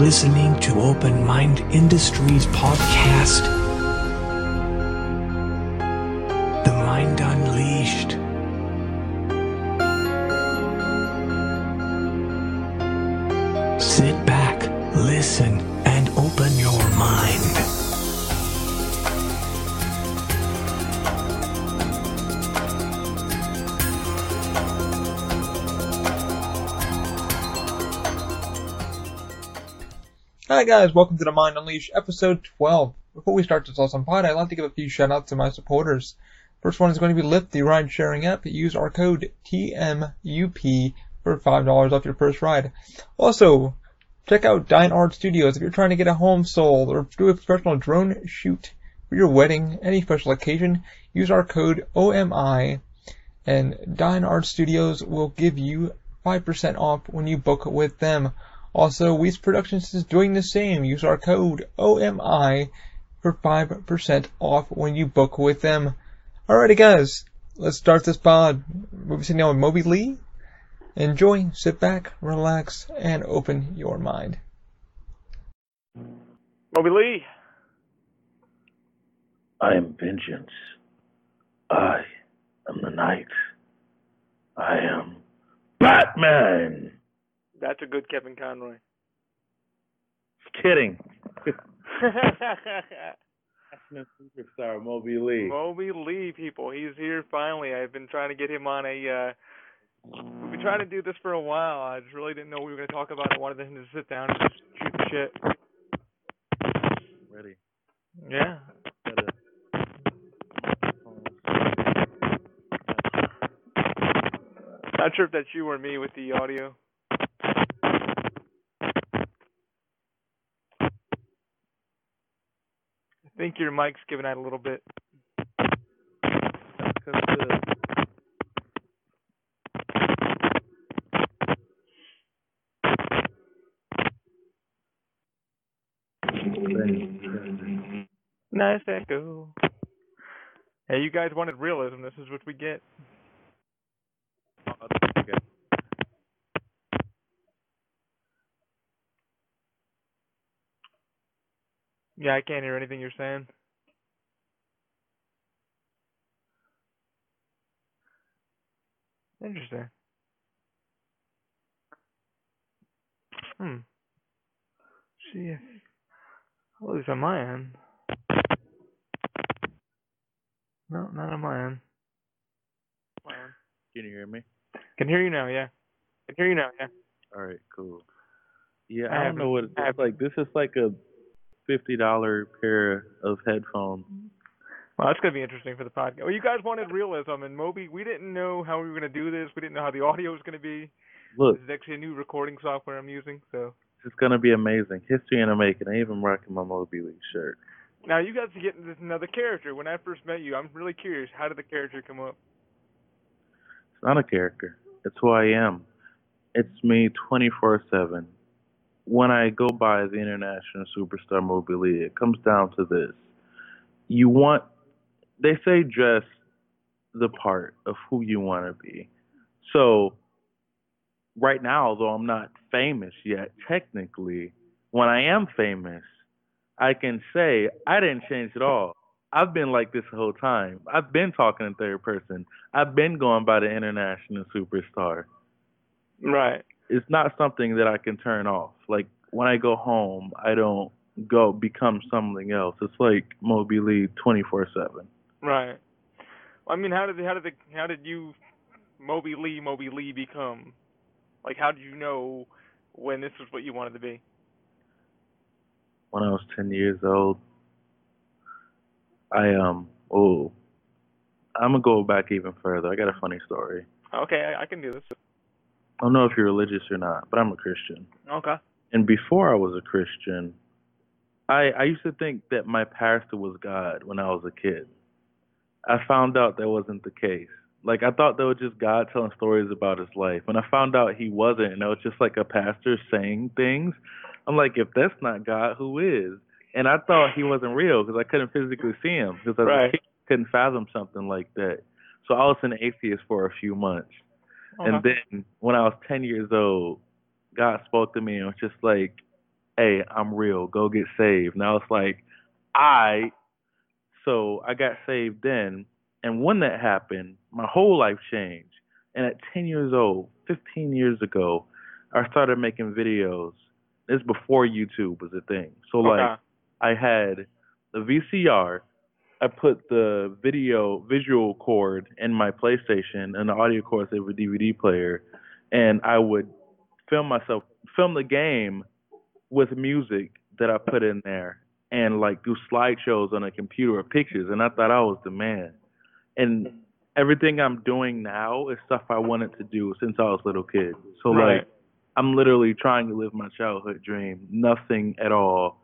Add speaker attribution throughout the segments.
Speaker 1: listening to Open Mind Industries podcast.
Speaker 2: Hi guys, welcome to the Mind Unleashed episode 12. Before we start this awesome pod, I'd like to give a few shout outs to my supporters. First one is going to be Lyft, the ride sharing app. Use our code TMUP for $5 off your first ride. Also, check out Dine Art Studios if you're trying to get a home sold or do a professional drone shoot for your wedding, any special occasion. Use our code OMI and Dine Art Studios will give you 5% off when you book with them. Also, Weece Productions is doing the same. Use our code OMI for 5% off when you book with them. Alrighty guys, let's start this pod. We'll be sitting down with Moby Ley. Enjoy, sit back, relax, and open your mind.
Speaker 3: Moby Ley.
Speaker 4: I am vengeance. I am the night. I am Batman.
Speaker 3: That's a good Kevin Conroy.
Speaker 4: Kidding. National superstar Moby Ley.
Speaker 3: Moby Ley, people. He's here finally. I've been trying to get him on a. Uh, we've been trying to do this for a while. I just really didn't know what we were going to talk about. I wanted him to sit down and just shoot the shit.
Speaker 4: Ready.
Speaker 3: Yeah.
Speaker 4: Gotta-
Speaker 3: Not sure if that's you or me with the audio. Think your mic's giving out a little bit. Nice echo. Hey, you guys wanted realism. This is what we get.
Speaker 4: okay.
Speaker 3: Yeah, I can't hear anything you're saying. Interesting. Hmm. See at least on my end. No, not on my end. My end.
Speaker 4: Can you hear me?
Speaker 3: Can hear you now, yeah. Can hear you now, yeah.
Speaker 4: All right, cool. Yeah,
Speaker 3: I
Speaker 4: I don't know what it's like. This is like a fifty dollar pair of headphones.
Speaker 3: Well, that's gonna be interesting for the podcast. Well, you guys wanted realism, and Moby, we didn't know how we were gonna do this. We didn't know how the audio was gonna be.
Speaker 4: Look,
Speaker 3: This is actually a new recording software I'm using. So
Speaker 4: it's gonna be amazing. History in the making. I even rocking my Moby League shirt.
Speaker 3: now you guys are getting this another character. When I first met you, I'm really curious. How did the character come up?
Speaker 4: It's not a character. It's who I am. It's me 24/7. When I go by the international superstar Moby Ley, it comes down to this. You want they say dress the part of who you want to be. So right now, although I'm not famous yet, technically, when I am famous, I can say I didn't change at all. I've been like this the whole time. I've been talking in third person. I've been going by the international superstar.
Speaker 3: Right.
Speaker 4: It's not something that I can turn off. Like when I go home, I don't go become something else. It's like Moby Ley 24/7.
Speaker 3: Right. I mean, how did how did the how did you Moby Ley Moby Ley become? Like, how did you know when this was what you wanted to be?
Speaker 4: When I was 10 years old, I um oh, I'm gonna go back even further. I got a funny story.
Speaker 3: Okay, I, I can do this.
Speaker 4: I don't know if you're religious or not, but I'm a Christian.
Speaker 3: Okay.
Speaker 4: And before I was a Christian, I I used to think that my pastor was God when I was a kid. I found out that wasn't the case. Like I thought that was just God telling stories about his life. When I found out he wasn't, and it was just like a pastor saying things, I'm like, if that's not God, who is? And I thought he wasn't real because I couldn't physically see him because I
Speaker 3: Right.
Speaker 4: couldn't fathom something like that. So I was an atheist for a few months. And
Speaker 3: uh-huh.
Speaker 4: then when I was 10 years old, God spoke to me and was just like, "Hey, I'm real. Go get saved." Now it's like, I. So I got saved then, and when that happened, my whole life changed. And at 10 years old, 15 years ago, I started making videos. This before YouTube was a thing. So
Speaker 3: Okay.
Speaker 4: like, I had the VCR. I put the video visual cord in my PlayStation and the audio cord of a DVD player, and I would film myself, film the game with music that I put in there, and like do slideshows on a computer or pictures. And I thought I was the man. And everything I'm doing now is stuff I wanted to do since I was a little kid. So
Speaker 3: Right.
Speaker 4: like, I'm literally trying to live my childhood dream. Nothing at all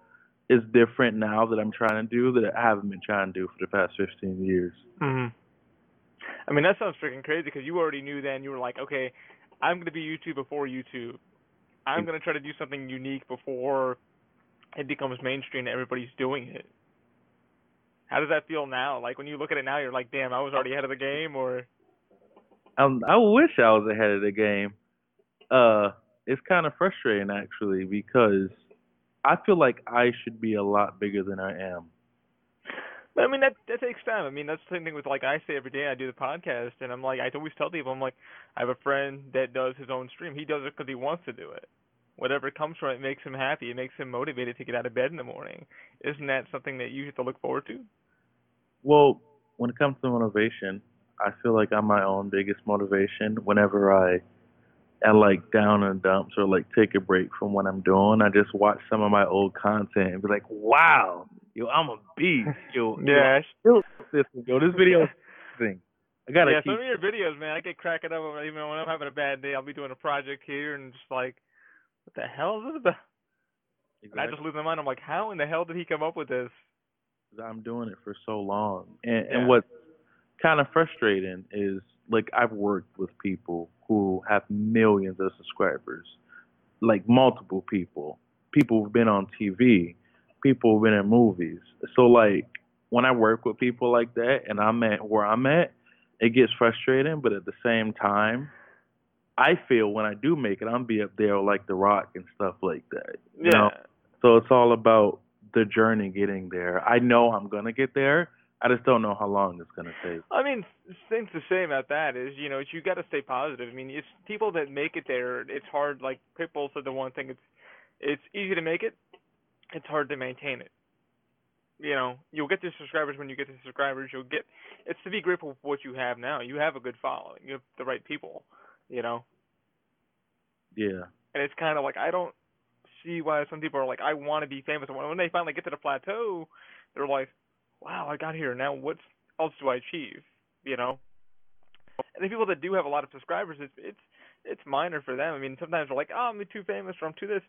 Speaker 4: is different now that I'm trying to do that I haven't been trying to do for the past 15 years.
Speaker 3: hmm I mean, that sounds freaking crazy because you already knew then. You were like, okay, I'm going to be YouTube before YouTube. I'm going to try to do something unique before it becomes mainstream and everybody's doing it. How does that feel now? Like when you look at it now, you're like, damn, I was already ahead of the game, or
Speaker 4: Um, I wish I was ahead of the game. Uh, it's kind of frustrating actually because I feel like I should be a lot bigger than I am.
Speaker 3: But I mean that that takes time. I mean that's the same thing with like I say every day I do the podcast and I'm like I always tell people I'm like I have a friend that does his own stream. He does it because he wants to do it. Whatever comes from it makes him happy. It makes him motivated to get out of bed in the morning. Isn't that something that you have to look forward to?
Speaker 4: Well, when it comes to motivation, I feel like I'm my own biggest motivation. Whenever I am like down the dumps or like take a break from what I'm doing, I just watch some of my old content and be like, "Wow, yo, I'm a beast, yo,
Speaker 3: Yeah.
Speaker 4: yo, this, yo, this video is thing. I gotta
Speaker 3: yeah,
Speaker 4: keep."
Speaker 3: some of your videos, man, I get cracking up even when I'm having a bad day. I'll be doing a project here and just like, what the hell is this about? And I just lose my mind. I'm like, how in the hell did he come up with this?
Speaker 4: I'm doing it for so long. And
Speaker 3: Yeah.
Speaker 4: and what's kind of frustrating is like I've worked with people who have millions of subscribers, like multiple people. People who've been on TV, people who've been in movies. So like when I work with people like that and I'm at where I'm at, it gets frustrating, but at the same time, I feel when I do make it, I'm be up there like The Rock and stuff like that. You
Speaker 3: Yeah.
Speaker 4: know? So it's all about the journey getting there. I know I'm gonna get there. I just don't know how long it's gonna take.
Speaker 3: I mean, things to say about that is, you know, you got to stay positive. I mean, it's people that make it there. It's hard. Like people said, the one thing it's it's easy to make it. It's hard to maintain it. You know, you'll get the subscribers when you get the subscribers. You'll get. It's to be grateful for what you have now. You have a good following. You have the right people. You know,
Speaker 4: Yeah.
Speaker 3: and it's kind of like I don't see why some people are like, I want to be famous. When when they finally get to the plateau, they're like, Wow, I got here. Now what else do I achieve? You know. And the people that do have a lot of subscribers, it's it's it's minor for them. I mean, sometimes they're like, oh, I'm too famous or I'm too this.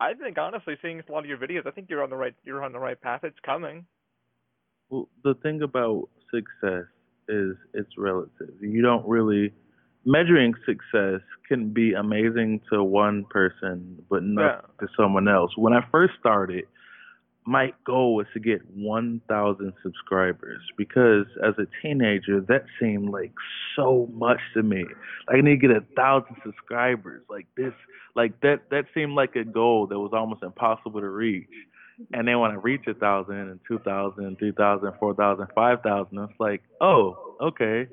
Speaker 3: I think honestly, seeing a lot of your videos, I think you're on the right you're on the right path. It's coming.
Speaker 4: Well, the thing about success is it's relative. You don't really measuring success can be amazing to one person, but not to someone else. When I first started, my goal was to get 1,000 subscribers because as a teenager, that seemed like so much to me. Like, I need to get a thousand subscribers. Like this, like that. That seemed like a goal that was almost impossible to reach. And then when I reach a thousand and two thousand, three thousand, four thousand, five thousand, it's like, oh, okay.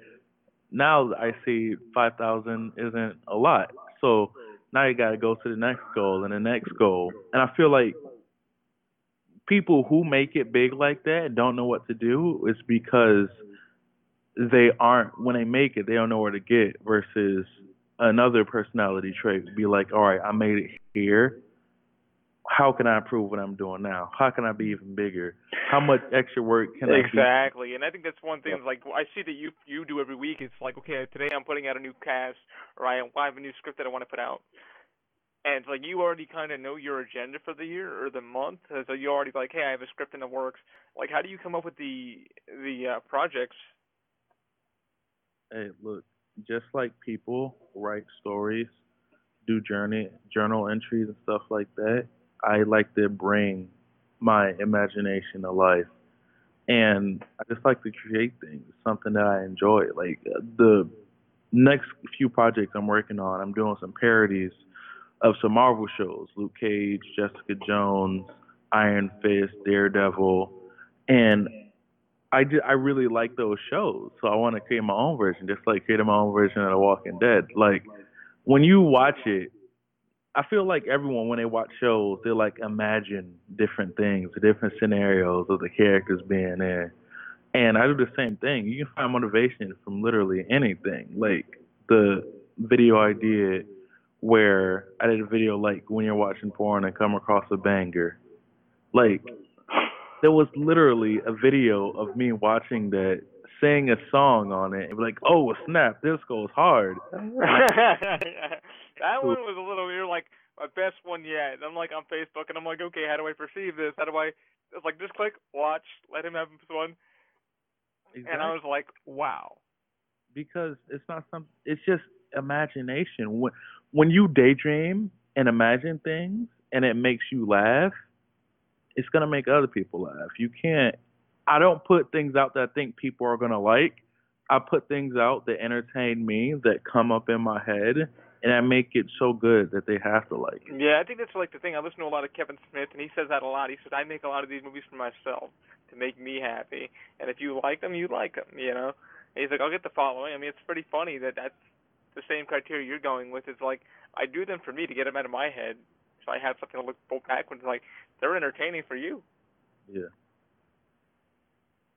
Speaker 4: Now I see five thousand isn't a lot. So now you got to go to the next goal and the next goal. And I feel like people who make it big like that don't know what to do is because they aren't when they make it they don't know where to get versus another personality trait would be like all right i made it here how can i improve what i'm doing now how can i be even bigger how much extra work can i do
Speaker 3: exactly, and I think that's one thing. Like I see that you you do every week. It's like okay, today I'm putting out a new cast, or I I have a new script that I want to put out. And like you already kind of know your agenda for the year or the month, so you already like, hey, I have a script in the works. Like, how do you come up with the the uh, projects?
Speaker 4: hey look just like people write stories do journey journal entries and stuff like that i like to bring my imagination to life and i just like to create things something that i enjoy like uh, the next few projects i'm working on i'm doing some parodies of some Marvel shows: Luke Cage, Jessica Jones, Iron Fist, Daredevil, and I did, I really like those shows. So I want to create my own version, just like creating my own version of The Walking Dead. Like when you watch it, I feel like everyone when they watch shows, they like imagine different things, different scenarios of the characters being there. And I do the same thing. You can find motivation from literally anything. Like the video I did where I did a video like when you're watching porn and come across a banger. Like there was literally a video of me watching that saying a song on it and be like, oh snap, this goes hard.
Speaker 3: that one was a little weird, like my best one yet. I'm like on Facebook and I'm like, okay, how do I perceive this? How do I? It's like just click, watch, let him have this one.
Speaker 4: Exactly.
Speaker 3: And I was like, wow.
Speaker 4: because it's not some it's just imagination when when you daydream and imagine things and it makes you laugh it's to make other people laugh you can't i don't put things out that i think people are to like i put things out that entertain me that come up in my head and i make it so good that they have to like it
Speaker 3: Yeah, I think that's like the thing. I listen to a lot of Kevin Smith, and he says that a lot. He says, "I make a lot of these movies for myself to make me happy, and if you like them, you like them." You know, and he's like, "I'll get the following." I mean, it's pretty funny that that's the same criteria you're going with. It's like I do them for me to get them out of my head, so I have something to look back when. Like they're entertaining for you.
Speaker 4: yeah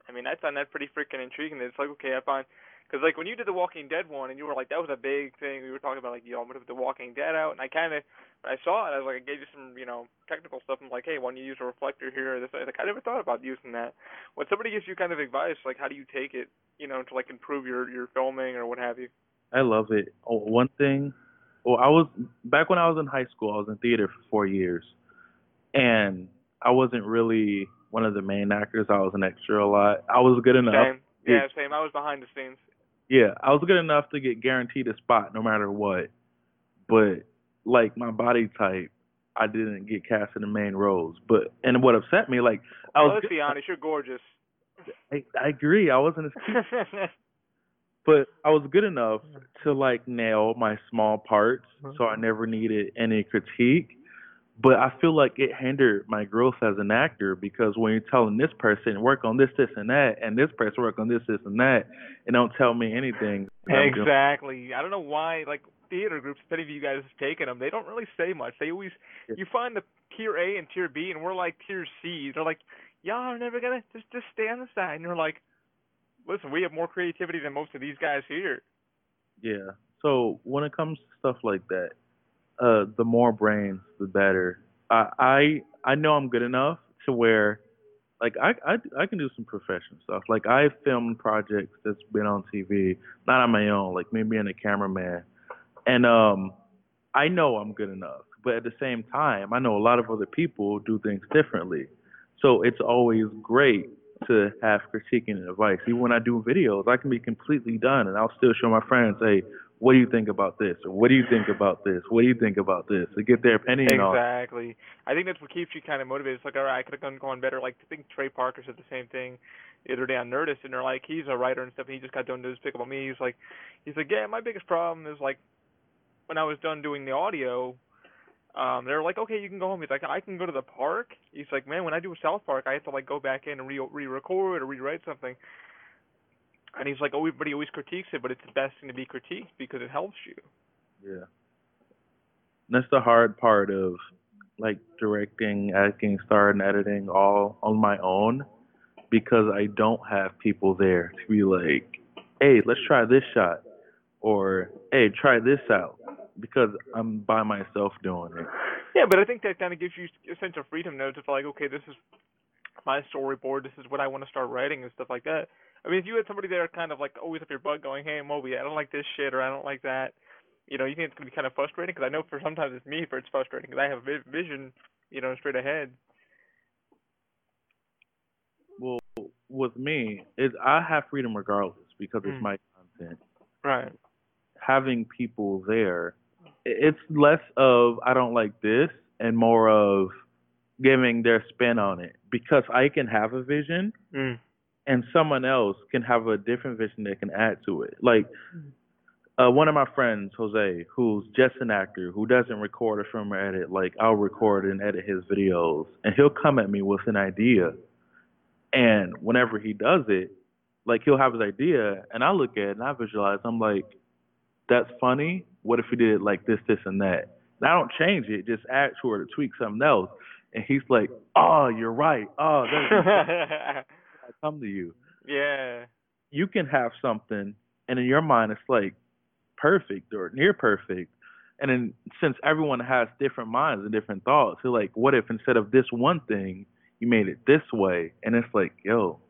Speaker 3: I mean, I found that pretty freaking intriguing. It's like, okay, I find, because like when you did the Walking Dead one, and you were like, that was a big thing. We were talking about like, yo, I'm gonna put the Walking Dead out, and I kind of, when I saw it, I was like, I gave you some, you know, technical stuff. I'm like, hey, why don't you use a reflector here or this? Like, I never thought about using that. When somebody gives you kind of advice, like, how do you take it, you know, to like improve your your filming or what have you?
Speaker 4: I love it. Oh, one thing, well, I was back when I was in high school. I was in theater for four years, and I wasn't really one of the main actors. I was an extra a lot. I was good enough.
Speaker 3: Same. Yeah, same. I was behind the scenes.
Speaker 4: Yeah, I was good enough to get guaranteed a spot no matter what. But like my body type, I didn't get cast in the main roles. But and what upset me, like I
Speaker 3: Well,
Speaker 4: was,
Speaker 3: let's be honest, you're gorgeous.
Speaker 4: I, I agree. I wasn't as cute, but I was good enough to like nail my small parts, uh-huh. so I never needed any critique. But I feel like it hindered my growth as an actor because when you're telling this person work on this, this, and that, and this person work on this, this, and that, and don't tell me anything.
Speaker 3: Exactly. I don't know why, like theater groups, if any of you guys have taken them, they don't really say much. They always, you find the tier A and tier B, and we're like tier C. They're like, y'all are never gonna just just stay on the side, and you're like, listen, we have more creativity than most of these guys here.
Speaker 4: Yeah. So when it comes to stuff like that, uh, the more brains, the better. I I I know I'm good enough to where, like I I I can do some professional stuff. Like I filmed projects that's been on TV, not on my own. Like me being a cameraman, and um, I know I'm good enough. But at the same time, I know a lot of other people do things differently. So it's always great to have critiquing and advice. Even when I do videos, I can be completely done and I'll still show my friends, hey, what do you think about this? Or what do you think about this? What do you think about this? To get their opinion on.
Speaker 3: Exactly. I think that's what keeps you kind of motivated. It's like, all right, I could have gone, gone better. Like, I think Trey Parker said the same thing the other day on Nerdist, and they're like, he's a writer and stuff, and he just got done doing his pick up on Me. He's like, he's like, yeah, my biggest problem is like, when I was done doing the audio, um, they're like, okay, you can go home. He's like, I can go to the park. He's like, man, when I do South Park, I have to like go back in and re re-record or rewrite something. And he's like, oh, everybody always critiques it, but it's the best thing to be critiqued because it helps you.
Speaker 4: Yeah. That's the hard part of like directing, acting, starting, editing all on my own because I don't have people there to be like, hey, let's try this shot or hey, try this out because I'm by myself doing it.
Speaker 3: Yeah, but I think that kind of gives you a sense of freedom, though, to feel like, okay, this is my storyboard, this is what I want to start writing and stuff like that. I mean, if you had somebody there kind of like always up your butt going, hey, Moby, I don't like this shit or I don't like that, you know, you think it's going to be kind of frustrating? Because I know for sometimes it's me for it's frustrating because I have a vision, you know, straight ahead.
Speaker 4: Well, with me, is I have freedom regardless because it's
Speaker 3: Mm.
Speaker 4: my content.
Speaker 3: Right.
Speaker 4: having people there, it's less of I don't like this and more of giving their spin on it because I can have a vision
Speaker 3: Mm.
Speaker 4: and someone else can have a different vision that can add to it. Like uh, one of my friends, Jose, who's just an actor who doesn't record or film or edit, like I'll record and edit his videos, and he'll come at me with an idea. And whenever he does it, like he'll have his idea, and I look at it and I visualize. I'm like, that's funny. What if we did it like this, this, and that? And I don't change it, just add to it or tweak something else. And he's like, oh, you're right. Oh, that's I come to you.
Speaker 3: yeah.
Speaker 4: You can have something, and in your mind, it's like perfect or near perfect. And then since everyone has different minds and different thoughts, you're like, what if instead of this one thing, you made it this way? And it's like, yo,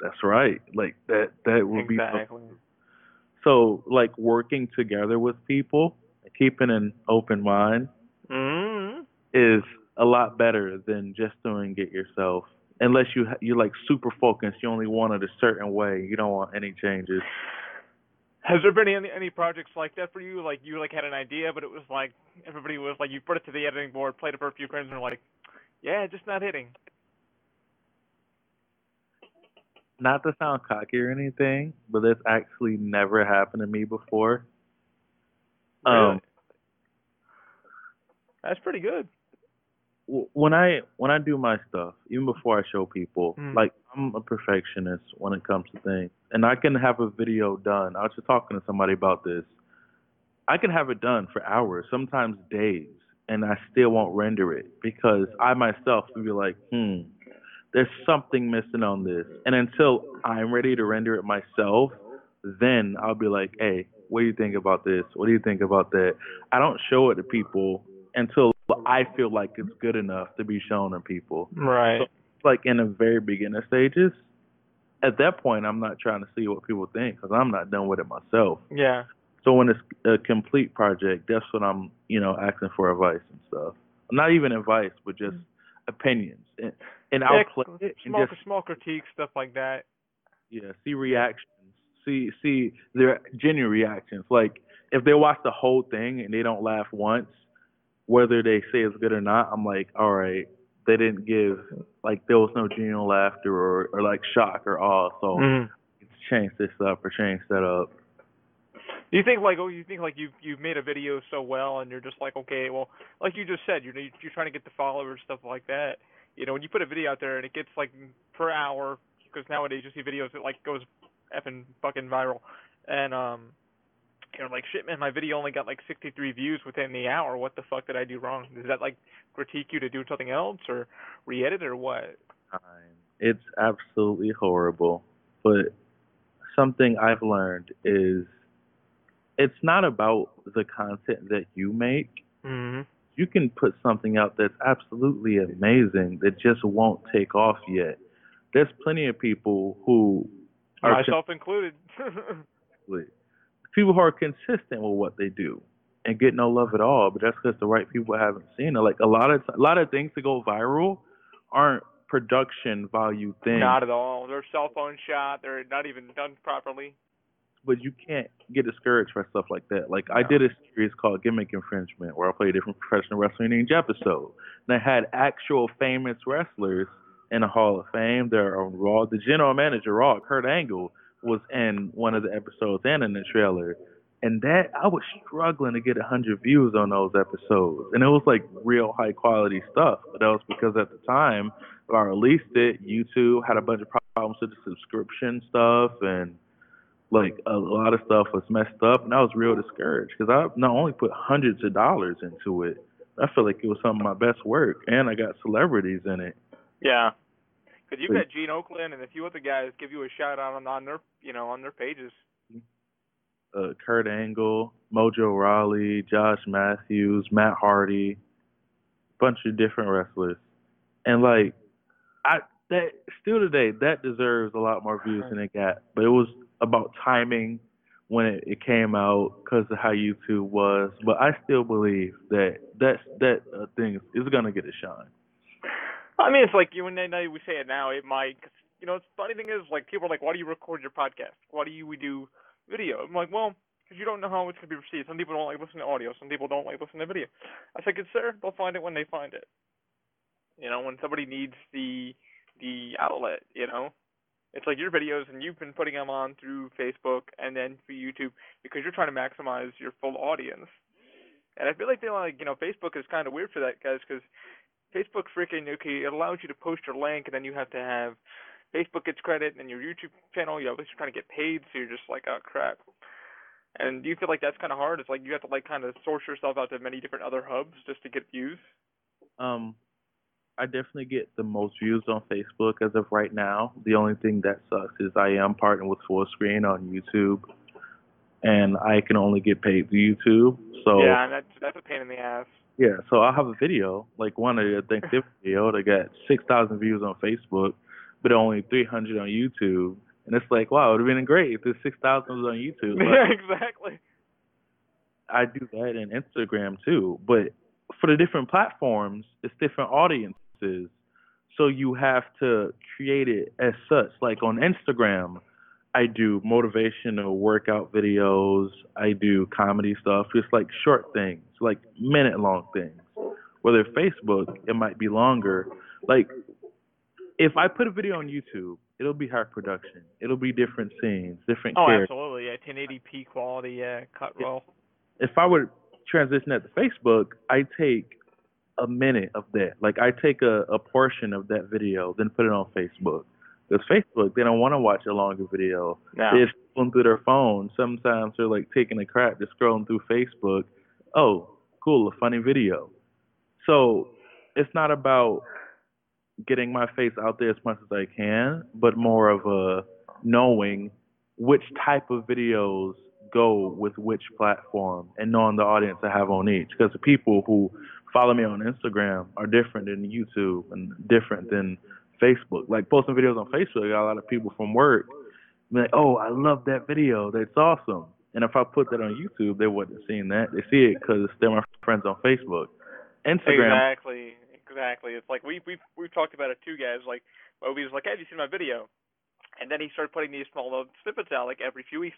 Speaker 4: that's right. Like that that would be
Speaker 3: Exactly.
Speaker 4: So like working together with people, keeping an open mind
Speaker 3: Mm-hmm.
Speaker 4: is a lot better than just doing it yourself. Unless you ha- you're like super focused, you only want it a certain way. You don't want any changes.
Speaker 3: Has there been any any projects like that for you? Like you like had an idea, but it was like everybody was like you put it to the editing board, played it for a few friends, and were like, yeah, just not hitting.
Speaker 4: Not to sound cocky or anything, but this actually never happened to me before.
Speaker 3: Really?
Speaker 4: Um,
Speaker 3: That's pretty good.
Speaker 4: when I when I do my stuff, even before I show people,
Speaker 3: Mm.
Speaker 4: like I'm a perfectionist when it comes to things, and I can have a video done. I was just talking to somebody about this. I can have it done for hours, sometimes days, and I still won't render it because I myself would be like, hmm, there's something missing on this. And until I'm ready to render it myself, then I'll be like, hey, what do you think about this? What do you think about that? I don't show it to people until I feel like it's good enough to be shown to people.
Speaker 3: Right.
Speaker 4: It's like in the very beginner stages. At that point, I'm not trying to see what people think because I'm not done with it myself.
Speaker 3: Yeah.
Speaker 4: So when it's a complete project, that's when I'm, you know, asking for advice and stuff. Not even advice, but just opinions. And, and I'll
Speaker 3: Yeah,
Speaker 4: play it and
Speaker 3: small
Speaker 4: just
Speaker 3: small critiques, stuff like that.
Speaker 4: yeah, see reactions. See see their genuine reactions. Like if they watch the whole thing and they don't laugh once, whether they say it's good or not, I'm like, all right, they didn't give like there was no genuine laughter or, or like shock or awe. So
Speaker 3: Mhm.
Speaker 4: let's change this up or change that up.
Speaker 3: You think like oh you think like you've you've made a video so well and you're just like okay well like you just said you're you're trying to get the followers stuff like that. You know when you put a video out there and it gets like per hour because nowadays you see videos that like goes effing fucking viral. And um you're like shit man my video only got like 63 views within the hour. What the fuck did I do wrong? Does that like critique you to do something else or re-edit or what.
Speaker 4: It's absolutely horrible. But something I've learned is it's not about the content that you make.
Speaker 3: mhm
Speaker 4: You can put something out that's absolutely amazing that just won't take off yet. There's plenty of people who are
Speaker 3: myself included
Speaker 4: people who are consistent with what they do and get no love at all, but that's because the right people haven't seen it. Like a lot of a lot of things that go viral aren't production value things.
Speaker 3: Not at all. They're cell phone shot. They're not even done properly.
Speaker 4: But you can't get discouraged by stuff like that. Like I did a series called Gimmick Infringement where I played different professional wrestling in each episode. And I had actual famous wrestlers in the Hall of Fame. They're on Raw. The general manager Raw, Kurt Angle, was in one of the episodes and in the trailer. And that I was struggling to get a hundred views on those episodes. And it was like real high quality stuff. But that was because at the time when I released it, YouTube had a bunch of problems with the subscription stuff and like a lot of stuff was messed up, and I was real discouraged because I not only put hundreds of dollars into it, I felt like it was some of my best work, and I got celebrities in it.
Speaker 3: Yeah. Because you've got Gene Okerlund and a few other guys give you a shout out on, on their you know on their pages.
Speaker 4: Uh, Kurt Angle, Mojo Rawley, Josh Matthews, Matt Hardy, bunch of different wrestlers, and like I that still today that deserves a lot more views than it got, but it was about timing when it, it came out because of how YouTube was. But I still believe that that that uh, thing is, is gonna get a shine.
Speaker 3: I mean, it's like you and I, we say it now, it might. You know, the funny thing is, like people are like, why do you record your podcast? Why do you we do video? I'm like, well, because you don't know how it's gonna be received. Some people don't like listen to audio. Some people don't like listen to video. I said, good sir, they'll find it when they find it. You know, when somebody needs the the outlet. You know. It's like your videos and you've been putting them on through Facebook and then through YouTube because you're trying to maximize your full audience. And I feel like they like you know Facebook is kind of weird for that guys because Facebook freaking okay it allows you to post your link and then you have to have Facebook gets credit and your YouTube channel you obviously trying to get paid so you're just like oh crap. And do you feel like that's kind of hard? It's like you have to like kind of source yourself out to many different other hubs just to get views.
Speaker 4: Um, I definitely get the most views on Facebook as of right now. The only thing that sucks is I am partnered with Fullscreen on YouTube, and I can only get paid through YouTube. So
Speaker 3: yeah, and that's that's a pain in the ass.
Speaker 4: Yeah, so I'll have a video like one of the Thanksgiving video that got six thousand views on Facebook, but only three hundred on YouTube. And it's like, wow, it would have been great if this six thousand was on YouTube.
Speaker 3: yeah, exactly.
Speaker 4: I do that in Instagram too, but for the different platforms, it's different audiences. So you have to create it as such. Like on Instagram, I do motivational workout videos. I do comedy stuff, just like short things, like minute long things. Whether Facebook, it might be longer. Like if I put a video on YouTube, it'll be high production. It'll be different scenes, different
Speaker 3: Oh,
Speaker 4: characters.
Speaker 3: absolutely. Yeah, 1080p quality. Yeah, cut well.
Speaker 4: if I would transition that to Facebook, I take a minute of that. Like I take a, a portion of that video, then put it on Facebook. Because Facebook, they don't want to watch a longer video.
Speaker 3: No.
Speaker 4: They're scrolling through their phone. Sometimes they're like taking a crap, just scrolling through Facebook. Oh, cool, a funny video. So it's not about getting my face out there as much as I can, but more of a knowing which type of videos go with which platform and knowing the audience I have on each. Because the people who follow me on Instagram are different than YouTube and different than Facebook. Like posting videos on Facebook, I got a lot of people from work like, "Oh, I love that video. That's awesome." And if I put that on YouTube, they wouldn't have seen that. They see it because they're my friends on Facebook. Instagram,
Speaker 3: Exactly, exactly. It's like we we we've talked about it too, guys. Like Obi's like, hey, "Have you seen my video?" And then he started putting these small little snippets out like every few weeks.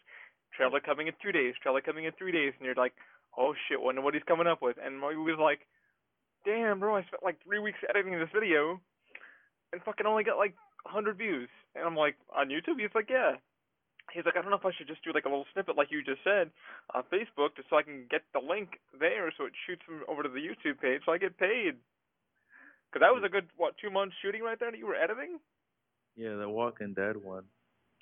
Speaker 3: Trailer coming in two days. Trailer coming in three days, and you're like, "Oh shit, wonder what he's coming up with." And Moby was like, damn, bro, I spent like three weeks editing this video and fucking only got like 100 views. And I'm like, on YouTube? He's like, yeah. He's like, I don't know if I should just do like a little snippet like you just said on Facebook just so I can get the link there so it shoots them over to the YouTube page so I get paid. Because that was a good, what, two months shooting right there that you were editing?
Speaker 4: Yeah, the Walking Dead one.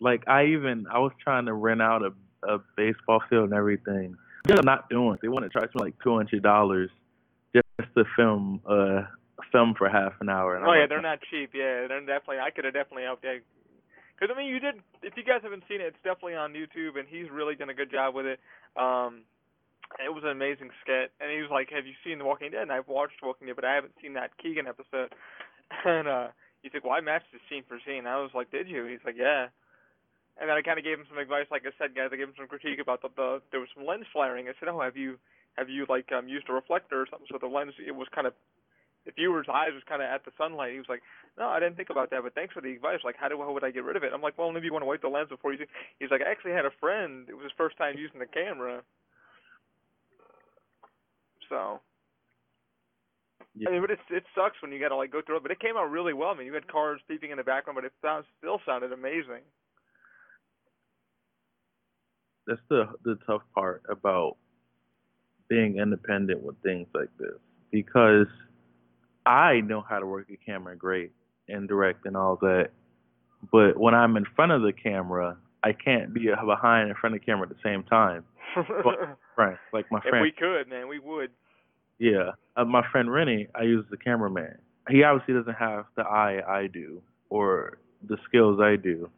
Speaker 4: Like, I even, I was trying to rent out a, a baseball field and everything. I'm not doing. They want to charge me like $200 just to film uh film for half an hour.
Speaker 3: oh yeah, they're not cheap. Yeah, they're definitely. I could have definitely helped. Yeah. Because I mean, you did. If you guys haven't seen it, it's definitely on YouTube, and he's really done a good job with it. Um, it was an amazing skit, and he was like, "Have you seen The Walking Dead?" And I've watched Walking Dead, but I haven't seen that Negan episode. And uh, he's like, "Well, match the scene for scene." And I was like, "Did you?" He's like, "Yeah." And then I kind of gave him some advice, like I said, guys. I gave him some critique about the, the there was some lens flaring. I said, "Oh, have you have you like um used a reflector or something so the lens it was kind of the viewer's eyes was kind of at the sunlight. He was like, "No, I didn't think about that, but thanks for the advice. Like, how do how would I get rid of it?" I'm like, "Well, maybe you want to wipe the lens before you." Do. He's like, "I actually had a friend. It was his first time using the camera." So,
Speaker 4: Yeah.
Speaker 3: I mean, but it it sucks when you got to like go through it. But it came out really well. I mean, you had cars beeping in the background, but it sounds still sounded amazing.
Speaker 4: that's the the tough part about being independent with things like this because I know how to work a camera great and direct and all that, but when I'm in front of the camera, I can't be behind in front of the camera at the same time. Right, like my friend.
Speaker 3: if we could, man, we would.
Speaker 4: Yeah, uh, my friend Rennie, I use as a cameraman. He obviously doesn't have the eye I do or the skills I do,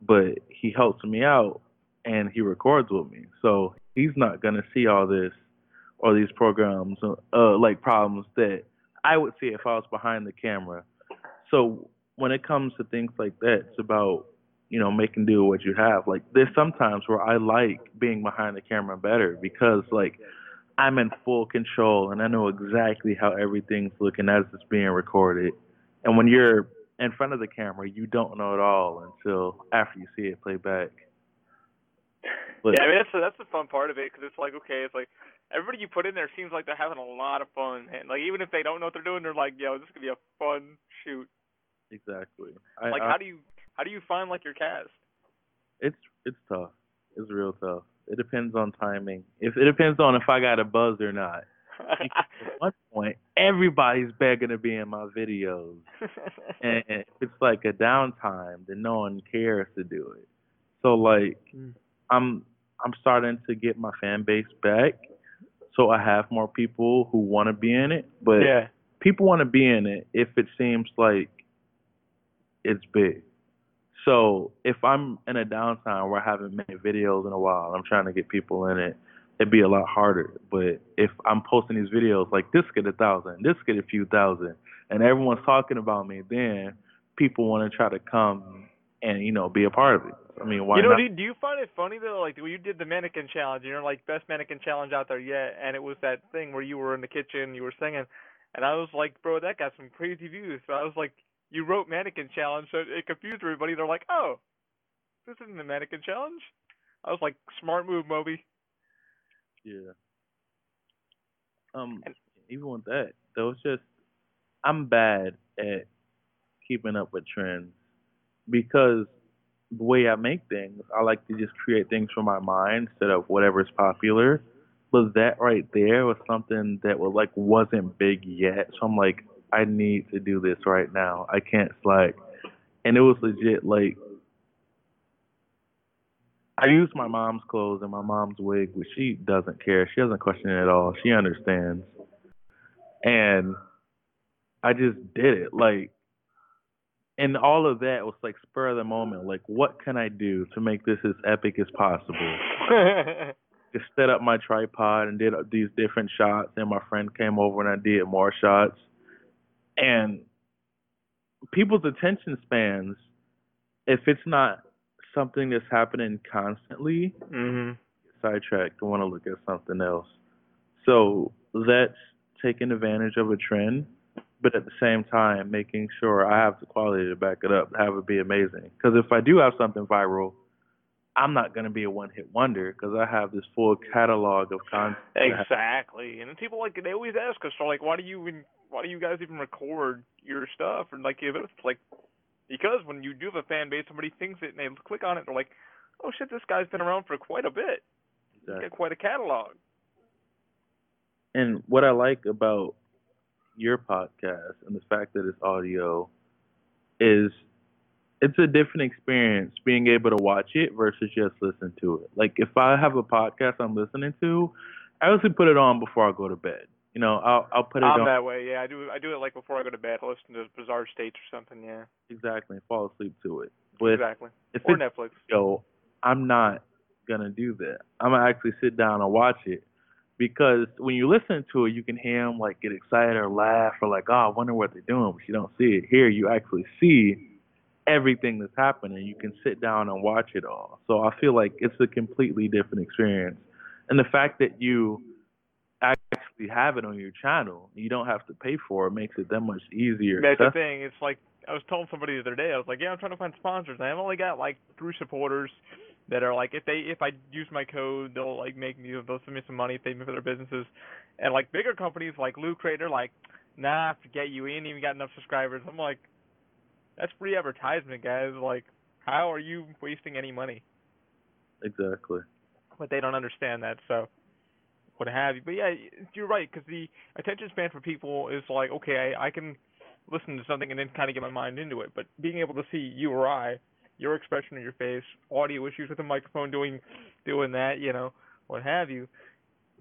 Speaker 4: but he helps me out and he records with me. So he's not gonna see all this or these programs, uh, like problems that I would see if I was behind the camera. So when it comes to things like that, it's about you know making do with what you have. Like there's sometimes where I like being behind the camera better because like I'm in full control and I know exactly how everything's looking as it's being recorded. And when you're in front of the camera, you don't know it all until after you see it play back. But
Speaker 3: yeah, I mean that's the, that's the fun part of it because it's like okay, it's like everybody you put in there seems like they're having a lot of fun, and like even if they don't know what they're doing, they're like, yo, this could be a fun shoot.
Speaker 4: exactly. I,
Speaker 3: Like
Speaker 4: I,
Speaker 3: how do you How do you find like your cast?
Speaker 4: It's it's tough. It's real tough. It depends on timing. If it depends on if I got a buzz or not. At one point, everybody's begging to be in my videos, and if it's like a downtime, then no one cares to do it. So like,
Speaker 3: Mm.
Speaker 4: I'm I'm starting to get my fan base back, so I have more people who want to be in it. But
Speaker 3: yeah.
Speaker 4: people want to be in it if it seems like it's big. So if I'm in a downtime where I haven't made videos in a while, I'm trying to get people in it. It'd be a lot harder. But if I'm posting these videos like this get a thousand, this get a few thousand, and everyone's talking about me, then people want to try to come and you know be a part of it. I mean, why
Speaker 3: you know,
Speaker 4: not?
Speaker 3: do, do you find it funny though? Like when you did the mannequin challenge, you know, like best mannequin challenge out there yet, and it was that thing where you were in the kitchen, you were singing, and I was like, bro, that got some crazy views. So I was like, you wrote mannequin challenge, so it confused everybody. They're like, oh, this isn't the mannequin challenge. I was like, smart move, Moby.
Speaker 4: Yeah. Um,
Speaker 3: And-
Speaker 4: even with that, though, it's just I'm bad at keeping up with trends because the way I make things, I like to just create things from my mind instead of whatever's popular. But that right there was something that was like wasn't big yet, so I'm like, I need to do this right now. I can't slack. And it was legit like I used my mom's clothes and my mom's wig, which she doesn't care. She doesn't question it at all. She understands. And I just did it. Like, and all of that was like spur of the moment. Like, what can I do to make this as epic as possible? Just set up my tripod and did these different shots. And my friend came over and I did more shots. And people's attention spans, if it's not something that's happening constantly,
Speaker 3: mhm.
Speaker 4: sidetracked and want to look at something else. So that's taking advantage of a trend, but at the same time making sure I have the quality to back it up, have it be amazing. Because if I do have something viral, I'm not going to be a one-hit wonder because I have this full catalog of content.
Speaker 3: Exactly. And people like they always ask us, so like, why do you even, why do you guys even record your stuff? And like, if it's like, because when you do have a fan base, somebody thinks it and they click on it, they're like, oh shit, this guy's been around for quite a bit. He's got quite a catalog.
Speaker 4: And what I like about your podcast and the fact that it's audio is it's a different experience being able to watch it versus just listen to it. Like if I have a podcast I'm listening to, I usually put it on before I go to bed. You know, I'll I'll put it
Speaker 3: I'm
Speaker 4: on
Speaker 3: that way. Yeah, I do. I do it like before I go to bed. I listen to Bizarre States or something. Yeah,
Speaker 4: exactly fall asleep to it. But
Speaker 3: exactly.
Speaker 4: if
Speaker 3: Or Netflix.
Speaker 4: show, I'm not gonna do that. I'm gonna actually sit down and watch it because when you listen to it, you can hear them like get excited or laugh or like, oh, I wonder what they're doing, but you don't see it. Here, you actually see everything that's happening. You can sit down and watch it all. So I feel like it's a completely different experience, and the fact that you actually have it on your channel, you don't have to pay for it, makes it that much easier.
Speaker 3: That's the thing. It's like I was telling somebody the other day. I was like, yeah, I'm trying to find sponsors. And I've only got like three supporters that are like, if they if I use my code, they'll like make me they'll send me some money, pay me for their businesses. And like bigger companies like Loot Crate, they're like, nah, forget you. We ain't even got enough subscribers. I'm like, that's free advertisement, guys. Like, how are you wasting any money?
Speaker 4: Exactly.
Speaker 3: but they don't understand that. So, what have you? But yeah, you're right because the attention span for people is like, okay, I, I can listen to something and then kind of get my mind into it. But being able to see you or I, your expression on your face, audio issues with the microphone doing doing that, you know, what have you.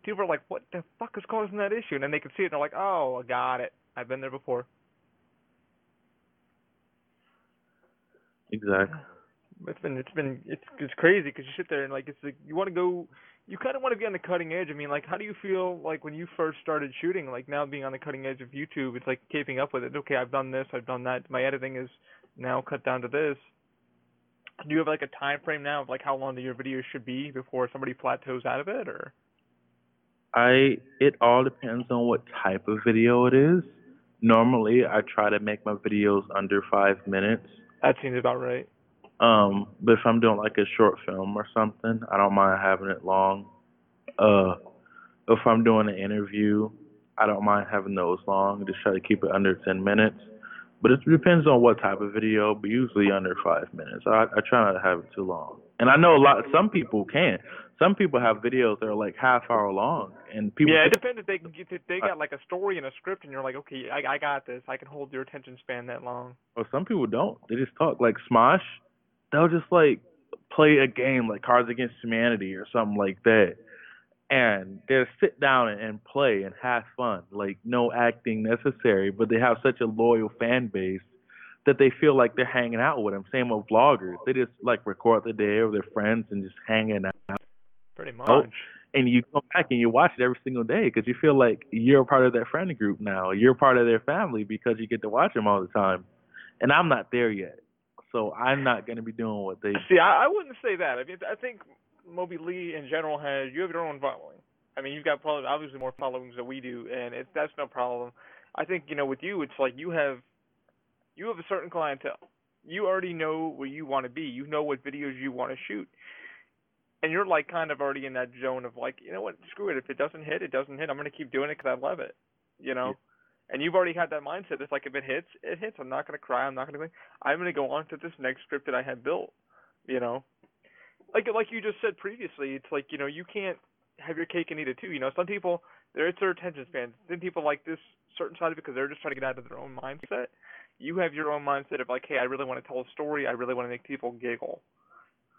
Speaker 3: People are like, what the fuck is causing that issue? And then they can see it and they're like, oh, I got it. I've been there before.
Speaker 4: Exactly.
Speaker 3: It's been it's been it's it's crazy because you sit there and like it's like you want to go you kind of want to be on the cutting edge. I mean, like how do you feel like when you first started shooting? Like now being on the cutting edge of YouTube, it's like keeping up with it. Okay, I've done this, I've done that. My editing is now cut down to this. Do you have like a time frame now of like how long your videos should be before somebody plateaus out of it, or?
Speaker 4: I it all depends on what type of video it is. Normally, I try to make my videos under five minutes.
Speaker 3: That seems about right.
Speaker 4: Um, but if I'm doing like a short film or something, I don't mind having it long. Uh, if I'm doing an interview, I don't mind having those long. Just try to keep it under ten minutes. But it depends on what type of video, but usually under five minutes. I, I try not to have it too long. And I know a lot. Some people can. Some people have videos that are like half hour long, and people.
Speaker 3: Yeah, it depends if they can get. If they uh, got like a story and a script, and you're like, okay, I I got this. I can hold your attention span that long.
Speaker 4: Or some people don't. They just talk like Smosh. They'll just like play a game like Cards Against Humanity or something like that, and they'll sit down and play and have fun. Like no acting necessary, but they have such a loyal fan base that they feel like they're hanging out with them. Same with vloggers. They just like record the day with their friends and just hanging out.
Speaker 3: Pretty oh, much.
Speaker 4: Oh, and you come back and you watch it every single day because you feel like you're a part of that friend group now. You're part of their family because you get to watch them all the time. And I'm not there yet, so I'm not going to be doing what they.
Speaker 3: See, I, I wouldn't say that. I mean, I think Moby Ley in general has you have your own following. I mean, you've got probably obviously more followings than we do, and it's that's no problem. I think you know with you, it's like you have you have a certain clientele. You already know where you want to be. You know what videos you want to shoot. And you're like kind of already in that zone of like, you know what, screw it. If it doesn't hit, it doesn't hit. I'm going to keep doing it because I love it. You know? Yeah. And you've already had that mindset. It's like if it hits, it hits. I'm not going to cry. I'm not going to. I'm going to go on to this next script that I have built. You know, like like you just said previously, it's like you know you can't have your cake and eat it too. You know, some people there it's their attention span. Some people like this certain side of it because they're just trying to get out of their own mindset you have your own mindset of like, hey, I really want to tell a story. I really want to make people giggle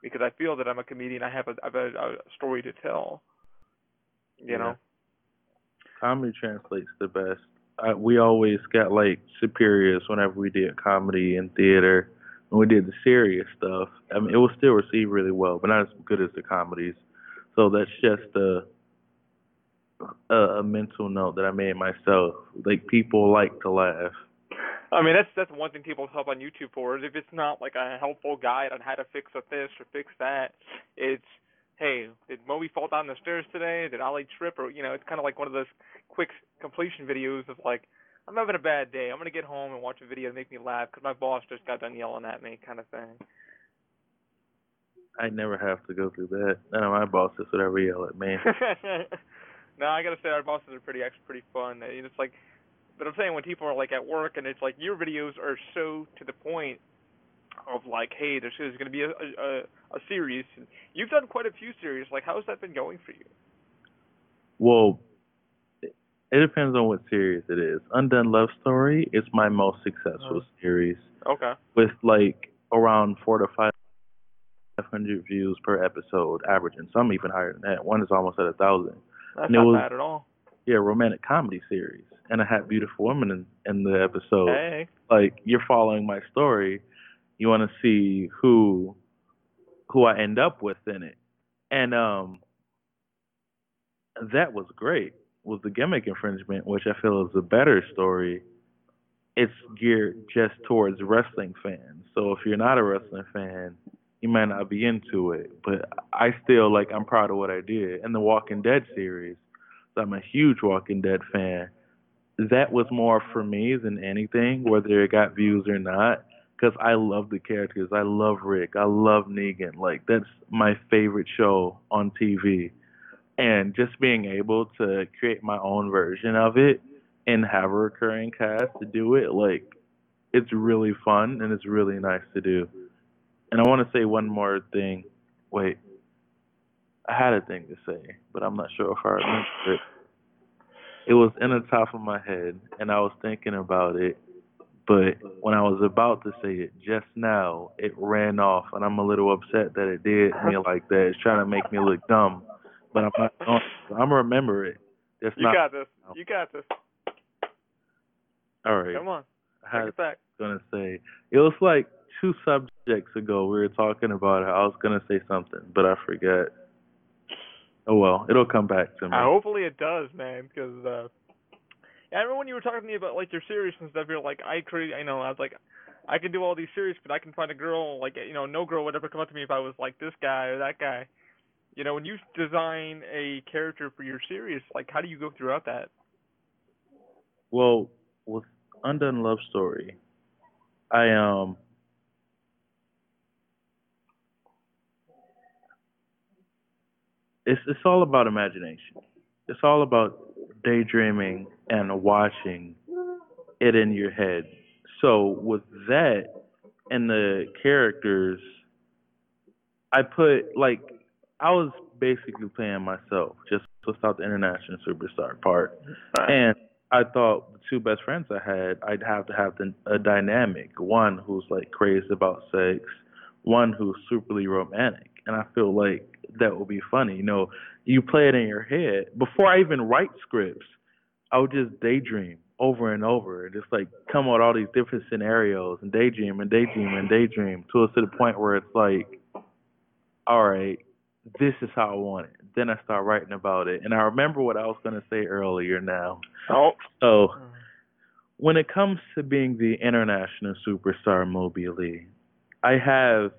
Speaker 3: because I feel that I'm a comedian. I have a, I have a, a story to tell. You yeah. know,
Speaker 4: comedy translates the best. We always got like superiors whenever we did comedy and theater. When we did the serious stuff, I mean, it was still received really well, but not as good as the comedies. So that's just a a, a mental note that I made myself. Like people like to laugh.
Speaker 3: I mean, that's that's one thing people help on YouTube for is if it's not like a helpful guide on how to fix a this or fix that, it's hey, did Moby fall down the stairs today? Did Ali trip? Or you know, it's kind of like one of those quick completion videos of like, I'm having a bad day. I'm gonna get home and watch a video to make me laugh because my boss just got done yelling at me, kind of thing.
Speaker 4: I never have to go through that. None of my bosses would ever yell at me.
Speaker 3: no, I gotta say our bosses are pretty actually pretty fun. It's like but I'm saying when people are like at work and it's like your videos are so to the point of like, hey, there's, there's going to be a, a a series. You've done quite a few series. Like, how's that been going for you?
Speaker 4: Well, it depends on what series it is. Undone Love Story is my most successful uh, series.
Speaker 3: Okay.
Speaker 4: With like around four to five hundred views per episode, averaging. Some even higher than that. One is almost at a thousand.
Speaker 3: That's and not was, bad at all.
Speaker 4: Yeah, romantic comedy series and I had beautiful women in, in the episode.
Speaker 3: Hey.
Speaker 4: Like you're following my story, you want to see who who I end up with in it, and um, that was great. Was the gimmick infringement, which I feel is a better story. It's geared just towards wrestling fans. So if you're not a wrestling fan, you might not be into it. But I still like I'm proud of what I did. In the Walking Dead series, so I'm a huge Walking Dead fan that was more for me than anything, whether it got views or not. Because I love the characters. I love Rick. I love Negan. Like that's my favorite show on TV. And just being able to create my own version of it and have a recurring cast to do it, like it's really fun and it's really nice to do. And I want to say one more thing. Wait, I had a thing to say, but I'm not sure if I remember it it was in the top of my head and I was thinking about it, but when I was about to say it just now, it ran off and I'm a little upset that it did me like that. It's trying to make me look dumb, but I'm not going I'm gonna remember it.
Speaker 3: You not, got this. You got this.
Speaker 4: All right.
Speaker 3: Come on.
Speaker 4: I
Speaker 3: was
Speaker 4: gonna say it was like two subjects ago we were talking about it. I was gonna say something, but I forgot. Oh well, it'll come back to me.
Speaker 3: Uh, hopefully it does, man. Because uh, I remember when you were talking to me about like your series and stuff. You're like, I create, you know, I was like, I can do all these series, but I can find a girl like, you know, no girl would ever come up to me if I was like this guy or that guy. You know, when you design a character for your series, like, how do you go throughout that?
Speaker 4: Well, with Undone Love Story, I um it's it's all about imagination. It's all about daydreaming and watching it in your head So with that and the characters, I put like I was basically playing myself just without the international superstar part,
Speaker 3: Right.
Speaker 4: and I thought the two best friends I had, I'd have to have the, a dynamic. One who's like crazy about sex, one who's superly romantic, and I feel like that would be funny. You know, you play it in your head before I even write scripts. I would just daydream over and over, and just like come up with all these different scenarios and daydream and daydream and daydream to to the point where it's like, all right, this is how I want it. Then I start writing about it, and I remember what I was gonna say earlier now.
Speaker 3: Oh.
Speaker 4: So mm-hmm. when it comes to being the international superstar Moby Ley, I have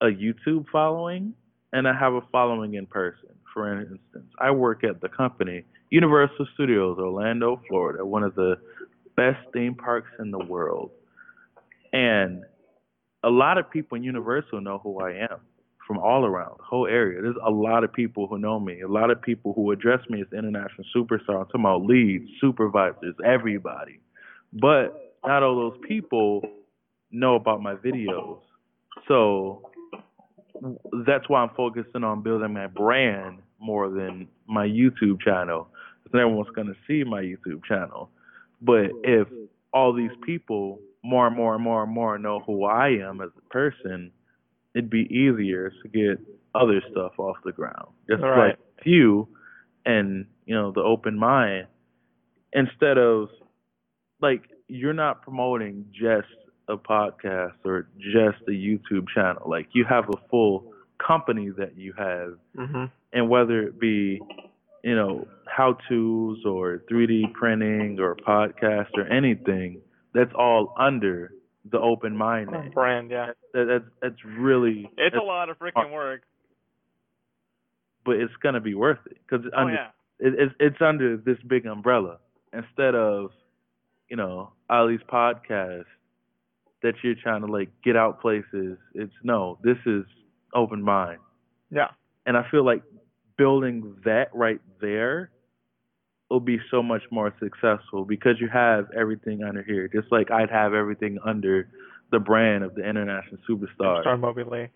Speaker 4: a YouTube following and I have a following in person. For instance, I work at the company Universal Studios Orlando, Florida, one of the best theme parks in the world. And a lot of people in Universal know who I am from all around the whole area. There's a lot of people who know me, a lot of people who address me as international superstar. I'm talking about leads, supervisors, everybody. But not all those people know about my videos. So that's why I'm focusing on building my brand more than my YouTube channel. Because everyone's going to see my YouTube channel. But if all these people more and more and more and more know who I am as a person, it'd be easier to get other stuff off the ground. Just
Speaker 3: right.
Speaker 4: like you and, you know, the open mind. Instead of like you're not promoting just a podcast or just a YouTube channel. Like you have a full company that you have
Speaker 3: Mhm.
Speaker 4: and whether it be you know how to's or 3d printing or podcast or anything that's all under the open mind
Speaker 3: Brand, yeah.
Speaker 4: that, that's that's really
Speaker 3: It's a lot of freaking work.
Speaker 4: but it's gonna be worth it because
Speaker 3: Oh yeah.
Speaker 4: it, it's it's under this big umbrella instead of you know Ali's podcast that you're trying to like get out places it's no this is open mind
Speaker 3: Yeah.
Speaker 4: and I feel like building that right there will be so much more successful because you have everything under here. Just like I'd have everything under the brand of the international superstar.
Speaker 3: Star Moby Ley.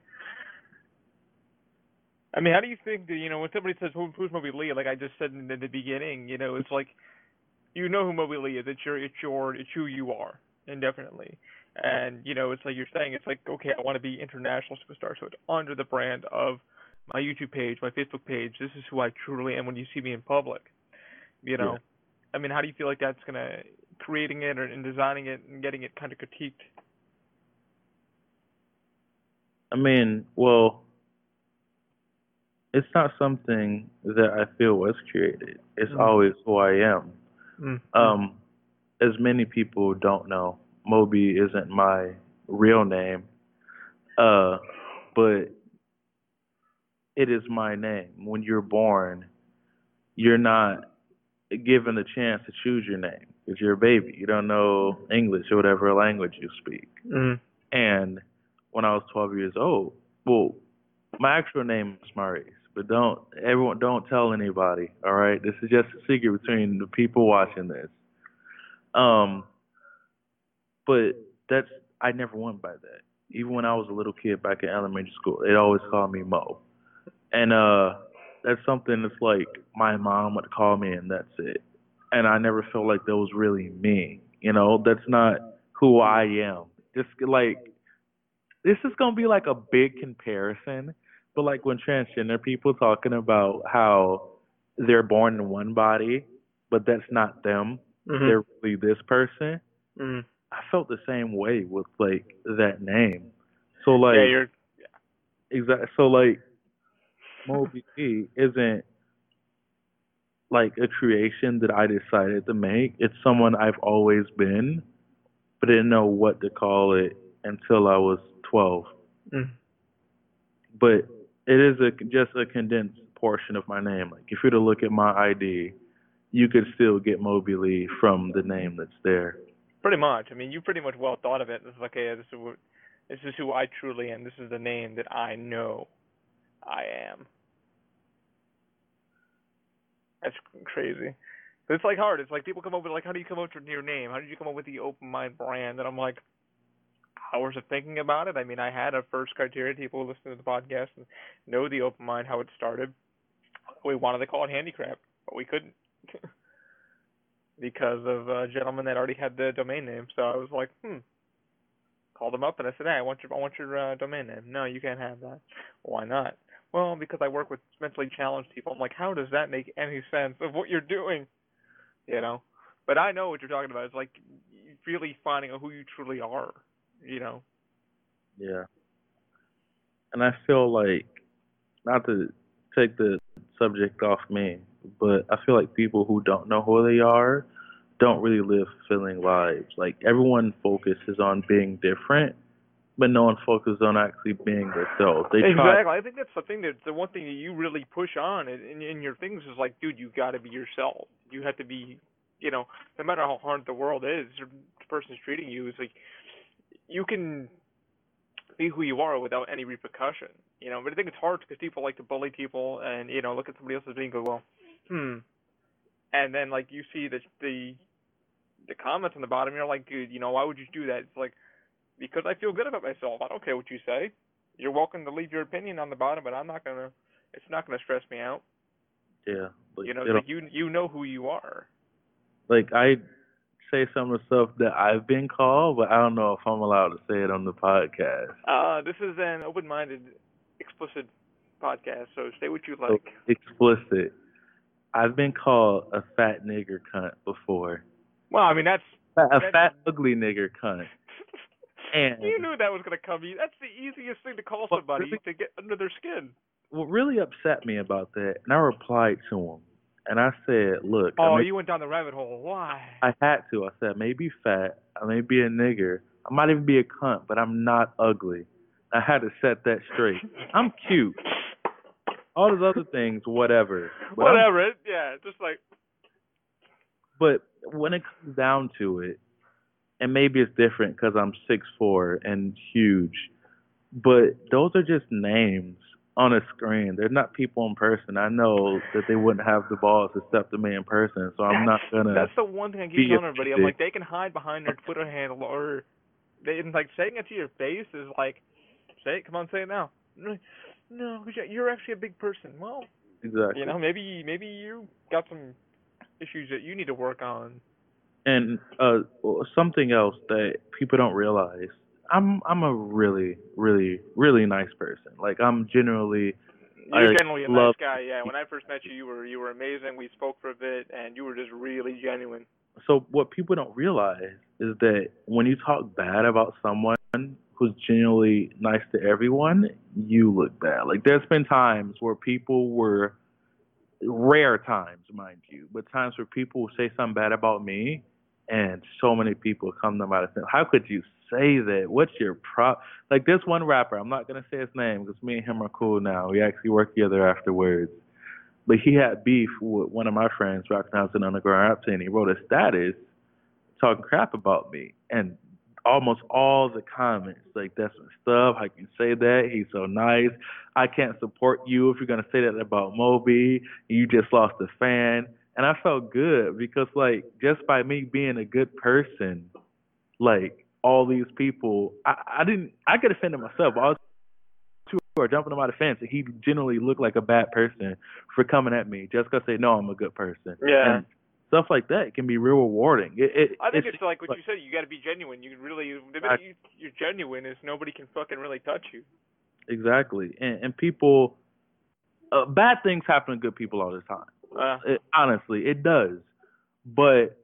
Speaker 3: I mean, how do you think that you know when somebody says Who, who's Moby Ley? Like I just said in the, beginning, you know, it's like you know who Moby Ley is. It's your, it's your, it's who you are, indefinitely. And you know, it's like you're saying, it's like okay, I want to be international superstar, so it's under the brand of my YouTube page, my Facebook page. This is who I truly am when you see me in public. You know,
Speaker 4: Yeah.
Speaker 3: I mean, how do you feel like that's gonna creating it or and designing it and getting it kind of critiqued?
Speaker 4: I mean, well, it's not something that I feel was created. It's
Speaker 3: Mhm.
Speaker 4: always who I am.
Speaker 3: Mm.
Speaker 4: Um, as many people don't know, Moby isn't my real name, uh, but it is my name. When you're born, you're not given a chance to choose your name because you're a baby. You don't know English or whatever language you speak.
Speaker 3: Mm.
Speaker 4: And when I was 12 years old, well, my actual name is Maurice, but don't everyone don't tell anybody. All right, this is just a secret between the people watching this. Um, but that's I never went by that. Even when I was a little kid back in elementary school, they always called me Mo, and uh, that's something that's like my mom would call me, and that's it. And I never felt like that was really me. You know, that's not who I am. Just like this is gonna be like a big comparison, but like when transgender people talking about how they're born in one body, but that's not them.
Speaker 3: Mhm.
Speaker 4: They're really this person.
Speaker 3: Mm.
Speaker 4: I felt the same way with like that name. So like
Speaker 3: yeah, you're
Speaker 4: exactly so like Moby P isn't like a creation that I decided to make. It's someone I've always been, but didn't know what to call it until I was 12.
Speaker 3: Mm.
Speaker 4: But it is a just a condensed portion of my name. Like if you were to look at my ID, you could still get Moby Ley from the name that's there.
Speaker 3: pretty much. I mean, you pretty much well thought of it. This is like, okay, this is what, this is who I truly am. This is the name that I know I am. That's crazy. It's like hard. It's like people come up with like, how do you come up with your name? How did you come up with the Open Mind brand? And I'm like, hours of thinking about it. I mean, I had a first criteria. People listen to the podcast and know the Open Mind, how it started. We wanted to call it Handicraft, but we couldn't because of a gentleman that already had the domain name. So I was like, hmm. Called him up and I said, hey, I want your I want your uh, domain name. No, you can't have that. Why not? Well, because I work with mentally challenged people. I'm like, how does that make any sense of what you're doing? You know. But I know what you're talking about. It's like really finding out who you truly are. You know.
Speaker 4: Yeah. And I feel like, not to take the subject off me, but I feel like people who don't know who they are don't really live fulfilling lives. Like everyone focuses on being different, but no one focuses on actually being themselves. They
Speaker 3: exactly.
Speaker 4: try.
Speaker 3: I think that's the thing that the one thing that you really push on in, in, your things is like, dude, you got to be yourself. You have to be, you know, no matter how hard the world is, the person's treating you, it's like you can be who you are without any repercussion. You know, but I think it's hard because people like to bully people and you know look at somebody else's being go, well, hmm, and then like you see the the the comments on the bottom, you're like, dude, you know, why would you do that? It's like because I feel good about myself. I don't care what you say. You're welcome to leave your opinion on the bottom, but I'm not gonna. It's not gonna stress me out.
Speaker 4: Yeah. Like,
Speaker 3: You know,
Speaker 4: they
Speaker 3: it's
Speaker 4: don't-
Speaker 3: like you you know who you are.
Speaker 4: like I say some of the stuff that I've been called, but I don't know if I'm allowed to say it on the podcast.
Speaker 3: Uh, this is an open-minded, explicit podcast, so say what you
Speaker 4: So,
Speaker 3: like.
Speaker 4: explicit. I've been called a fat nigger cunt before.
Speaker 3: Well, I mean that's
Speaker 4: A
Speaker 3: That's-
Speaker 4: fat ugly nigger cunt. And
Speaker 3: you knew that was gonna come. You That's the easiest thing to call somebody
Speaker 4: really-
Speaker 3: to get under their skin.
Speaker 4: what really upset me about that, and I replied to him, and I said, "Look, I
Speaker 3: Oh,
Speaker 4: may-
Speaker 3: you went down the rabbit hole. Why?
Speaker 4: I had to. I said, I may be fat, I may be a nigger, I might even be a cunt, but I'm not ugly. I had to set that straight. I'm cute. All those other things, whatever. But I'm-
Speaker 3: Whatever. Yeah, just like
Speaker 4: but when it comes down to it, and maybe it's different because I'm six four and huge, but those are just names on a screen. They're not people in person. I know that they wouldn't have the balls to step to me in person, so I'm not gonna.
Speaker 3: that's the one thing I keep telling everybody. I'm like, they can hide behind their Twitter handle or they and like saying it to your face is like, say it. Come on, say it now. No, you're actually a big person. Well,
Speaker 4: exactly.
Speaker 3: you know, maybe maybe you got some issues that you need to work on.
Speaker 4: And uh, something else that people don't realize, I'm I'm a really really really nice person. Like I'm generally
Speaker 3: You're
Speaker 4: I
Speaker 3: generally a nice guy. Yeah, when I first met you, you were you were amazing. We spoke for a bit, and you were just really genuine.
Speaker 4: so what people don't realize is that when you talk bad about someone who's genuinely nice to everyone, you look bad. Like there's been times where people were rare times, mind you, but times where people will say something bad about me and so many people come to my defense. How could you say that? What's your pro like this one rapper, I'm not gonna say his name because me and him are cool now. We actually work together afterwards. But he had beef with one of my friends was in underground rap scene. He wrote a status talking crap about me. And almost all the comments, like that's messed up, how can you say that? He's so nice. I can't support you if you're gonna say that about Moby. You just lost a fan. And I felt good because like just by me being a good person, like all these people I, I didn't I could offend myself. All two are jumping on my defense and he generally looked like a bad person for coming at me just because they know I'm a good person.
Speaker 3: Yeah.
Speaker 4: And stuff like that can be real rewarding. It, it,
Speaker 3: I think it's, like what you said. You got to be genuine. You really, the minute
Speaker 4: I-
Speaker 3: you, you're genuine, is nobody can fucking really touch you.
Speaker 4: Exactly. And, and people, uh, bad things happen to good people all the time.
Speaker 3: Uh,
Speaker 4: It, honestly, it does. But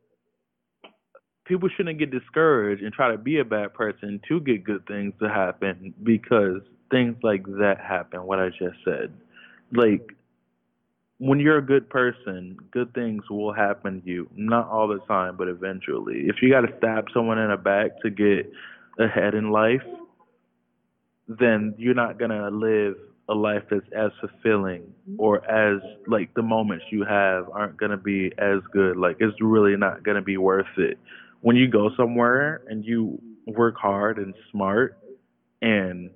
Speaker 4: people shouldn't get discouraged and try to be a bad person to get good things to happen because things like that happen, what I just said. Like, when you're a good person, good things will happen to you. Not all the time, but eventually. If you got to stab someone in the back to get ahead in life, then you're not going to live a life that's as fulfilling or as like the moments you have aren't going to be as good like it's really not going to be worth it when you go somewhere and you work hard and smart and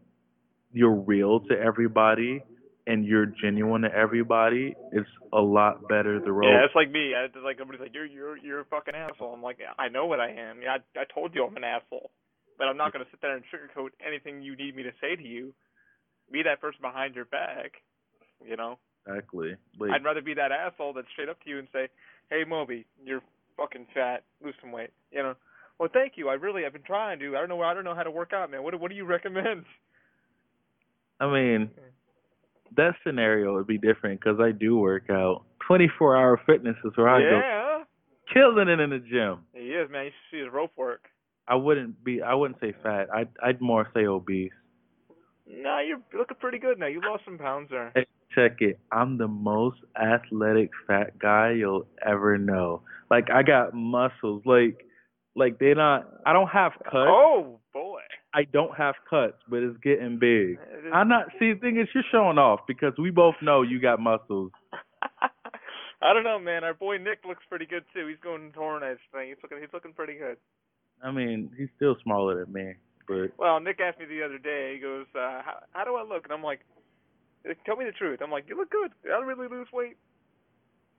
Speaker 4: you're real to everybody and you're genuine to everybody, it's a lot better the road.
Speaker 3: Yeah, it's like me. I, it's like somebody's like, "You're you're you're a fucking asshole." I'm like, I know what I am. Yeah, I, I told you I'm an asshole, but I'm not gonna sit there and sugarcoat anything you need me to say to you. Be that person behind your back, you know.
Speaker 4: exactly. Like,
Speaker 3: I'd rather be that asshole that's straight up to you and say, "Hey, Moby, you're fucking fat. Lose some weight." You know. Well, thank you. I really, I've been trying to. I don't know. I don't know how to work out, man. What What do you recommend?
Speaker 4: I mean, that scenario would be different because I do work out. 24 hour fitness is where I go
Speaker 3: yeah,
Speaker 4: killing it in the gym.
Speaker 3: he is, man. You should see his rope work.
Speaker 4: I wouldn't be. I wouldn't say fat. I'd I'd more say obese.
Speaker 3: Nah, you're looking pretty good now. You lost some pounds there.
Speaker 4: Hey, check it. I'm the most athletic fat guy you'll ever know. Like I got muscles. Like like they're not. I don't have cuts.
Speaker 3: Oh boy.
Speaker 4: I don't have cuts, but it's getting big. I'm not. See, the thing is, you're showing off because we both know you got muscles.
Speaker 3: I don't know, man. Our boy Nick looks pretty good too. He's going touring his thing. He's looking. He's looking pretty good.
Speaker 4: I mean, he's still smaller than me, but
Speaker 3: Well, Nick asked me the other day. He goes, uh, how, "How do I look?" And I'm like, "Tell me the truth." I'm like, "You look good. Did I really lose weight?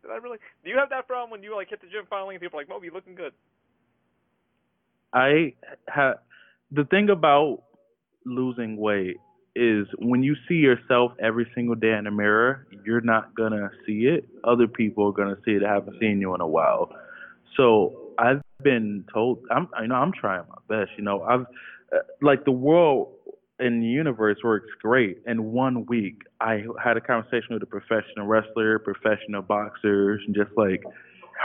Speaker 3: Did I really? Do you have that problem when you like hit the gym finally and people are like, Moby, you looking good?"
Speaker 4: I have the thing about losing weight is when you see yourself every single day in the mirror, you're not gonna see it. Other people are gonna see it. that haven't seen you in a while. So I've been told I'm I know I'm trying my best. You know I've like the world and the universe works great. In one week, I had a conversation with a professional wrestler, professional boxers, and just like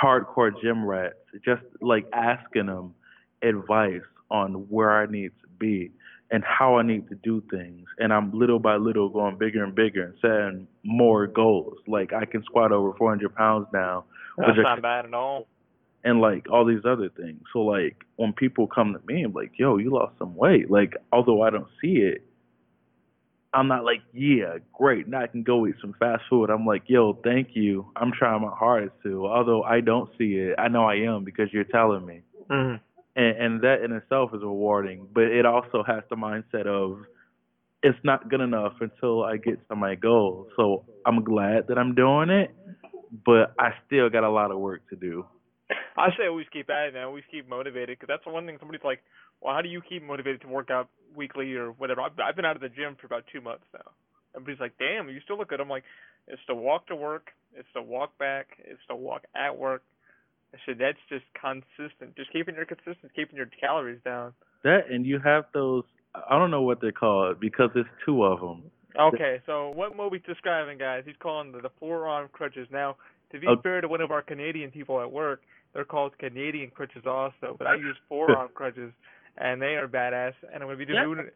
Speaker 4: hardcore gym rats, just like asking them advice on where I need to be and how I need to do things. And I'm little by little going bigger and bigger and setting more goals. Like I can squat over 400 pounds now,
Speaker 3: That's
Speaker 4: which I
Speaker 3: not bad at all.
Speaker 4: And like all these other things. So like when people come to me and like, yo, you lost some weight. Like although I don't see it, I'm not like, yeah, great. Now I can go eat some fast food. I'm like, yo, thank you. I'm trying my hardest to. Although I don't see it, I know I am because you're telling me.
Speaker 3: Mm.
Speaker 4: And, and that in itself is rewarding. But it also has the mindset of it's not good enough until I get to my goal. So I'm glad that I'm doing it, but I still got a lot of work to do.
Speaker 3: I say always keep at it, man. Always keep motivated, because that's the one thing somebody's like, well, how do you keep motivated to work out weekly or whatever? I've, I've been out of the gym for about two months now. Everybody's like, damn, you still look good. I'm like, it's to walk to work, it's to walk back, it's to walk at work. I said that's just consistent. Just keeping your consistent, keeping your calories down.
Speaker 4: That and you have those. I don't know what they're called because it's two of them.
Speaker 3: Okay, so what Moby's describing, guys, he's calling the, the forearm crutches. Now, to be
Speaker 4: Okay.
Speaker 3: fair to one of our Canadian people at work, they're called Canadian crutches also, but I use forearm crutches, and they are badass. And I'm gonna be doing,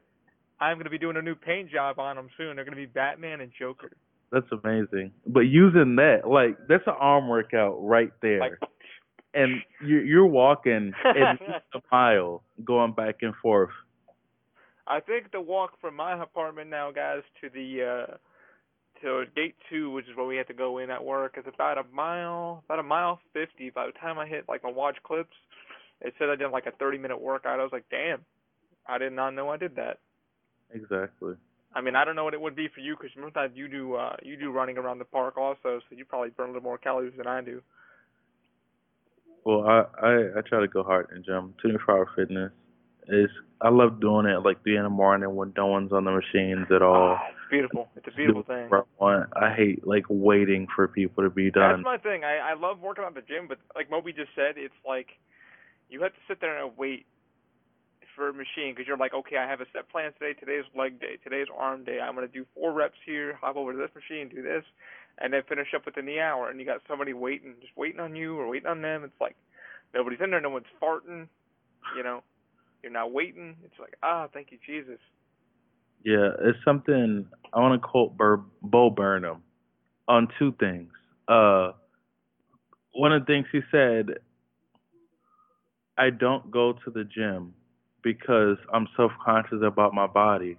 Speaker 3: I'm gonna be doing a new paint job on them soon. They're gonna be Batman and Joker.
Speaker 4: That's amazing. But using that, like that's an arm workout right there.
Speaker 3: Like,
Speaker 4: and you're you're walking at least a mile, going back and forth.
Speaker 3: I think the walk from my apartment now, guys, to the uh to gate two, which is where we have to go in at work, is about a mile, about a mile fifty. By the time I hit like my watch clips, it said I did like a thirty minute workout. I was like, damn, I did not know I did that.
Speaker 4: Exactly.
Speaker 3: I mean, I don't know what it would be for you because sometimes you do uh you do running around the park also, so you probably burn a little more calories than I do.
Speaker 4: Well, I I, I try to go hard in gym. 24 hour fitness is I love doing it like three in the morning when no one's on the machines at all.
Speaker 3: Ah, it's beautiful. It's a beautiful thing.
Speaker 4: I hate like waiting for people to be done.
Speaker 3: That's my thing. I I love working out at the gym, but like Moby just said, it's like you have to sit there and wait for a machine because you're like, okay, I have a set plan today. Today's leg day. Today's arm day. I'm gonna do four reps here. Hop over to this machine, do this, and then finish up within the hour. And you got somebody waiting, just waiting on you or waiting on them. It's like nobody's in there. No one's farting. You know, you're not waiting. It's like, ah, thank you, Jesus.
Speaker 4: Yeah, it's something I want to quote Bur- Bo Burnham on two things. Uh, one of the things he said, I don't go to the gym because I'm self-conscious about my body,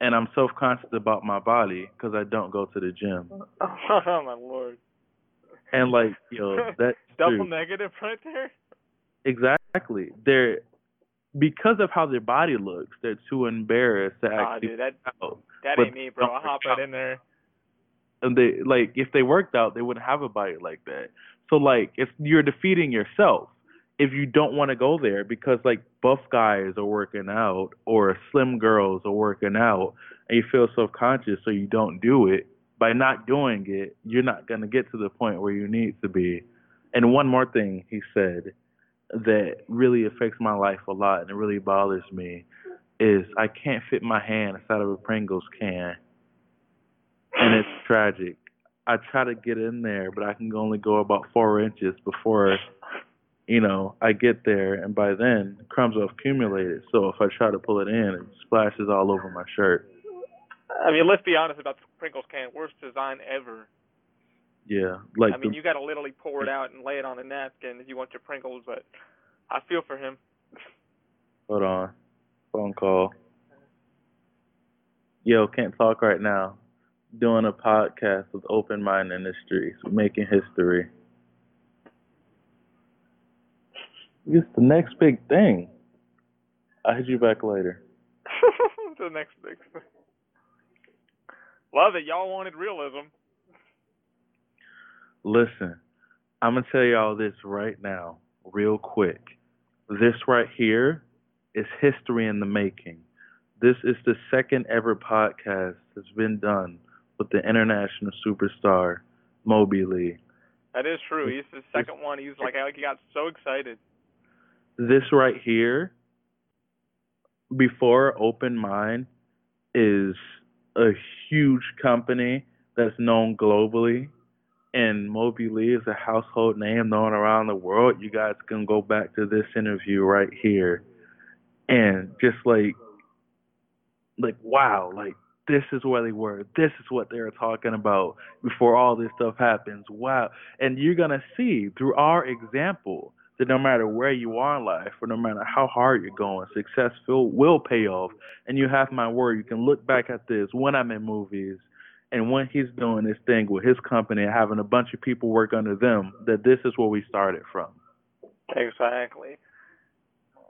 Speaker 4: and I'm self-conscious about my body because I don't go to the gym.
Speaker 3: oh my lord.
Speaker 4: And like, yo, that's
Speaker 3: Double
Speaker 4: true.
Speaker 3: negative right there.
Speaker 4: exactly. They're because of how their body looks, they're too embarrassed to actually
Speaker 3: dude, that that
Speaker 4: But
Speaker 3: ain't me, bro. I hop right in there.
Speaker 4: and they like if they worked out, they wouldn't have a body like that. So like if you're defeating yourself if you don't want to go there because like buff guys are working out or slim girls are working out and you feel self conscious so you don't do it, by not doing it, you're not going to get to the point where you need to be. And one more thing he said that really affects my life a lot and it really bothers me is I can't fit my hand inside of a Pringles can. And it's tragic. I try to get in there, but I can only go about four inches before you know, I get there and by then crumbs have accumulated. So if I try to pull it in, it splashes all over my shirt.
Speaker 3: I mean, let's be honest about the Pringles can. Worst design ever.
Speaker 4: Yeah, like
Speaker 3: I mean,
Speaker 4: the,
Speaker 3: you got to literally pour it out and lay it on a napkin if you want your Pringles. But I feel for him.
Speaker 4: hold on, phone call. Yo, can't talk right now. Doing a podcast with Open Mind Industries, making history. It's the next big thing. I'll hit you back later.
Speaker 3: the next big thing. Love it. Y'all wanted realism.
Speaker 4: Listen, I'm going to tell y'all this right now, real quick. This right here is history in the making. This is the second ever podcast that's been done with the international superstar, Moby Ley.
Speaker 3: That is true. He's the second one. He's like, he got so excited.
Speaker 4: This right here, before Open Mind, is a huge company that's known globally. And Moby Ley is a household name known around the world. You guys can go back to this interview right here. And just like, like, wow, like, this is where they were. This is what they were talking about before all this stuff happens. Wow. And you're going to see through our example that no matter where you are in life or no matter how hard you're going, success will, will pay off. And you have my word. You can look back at this when I'm in movies and when he's doing this thing with his company and having a bunch of people work under them, that this is where we started from.
Speaker 3: Exactly.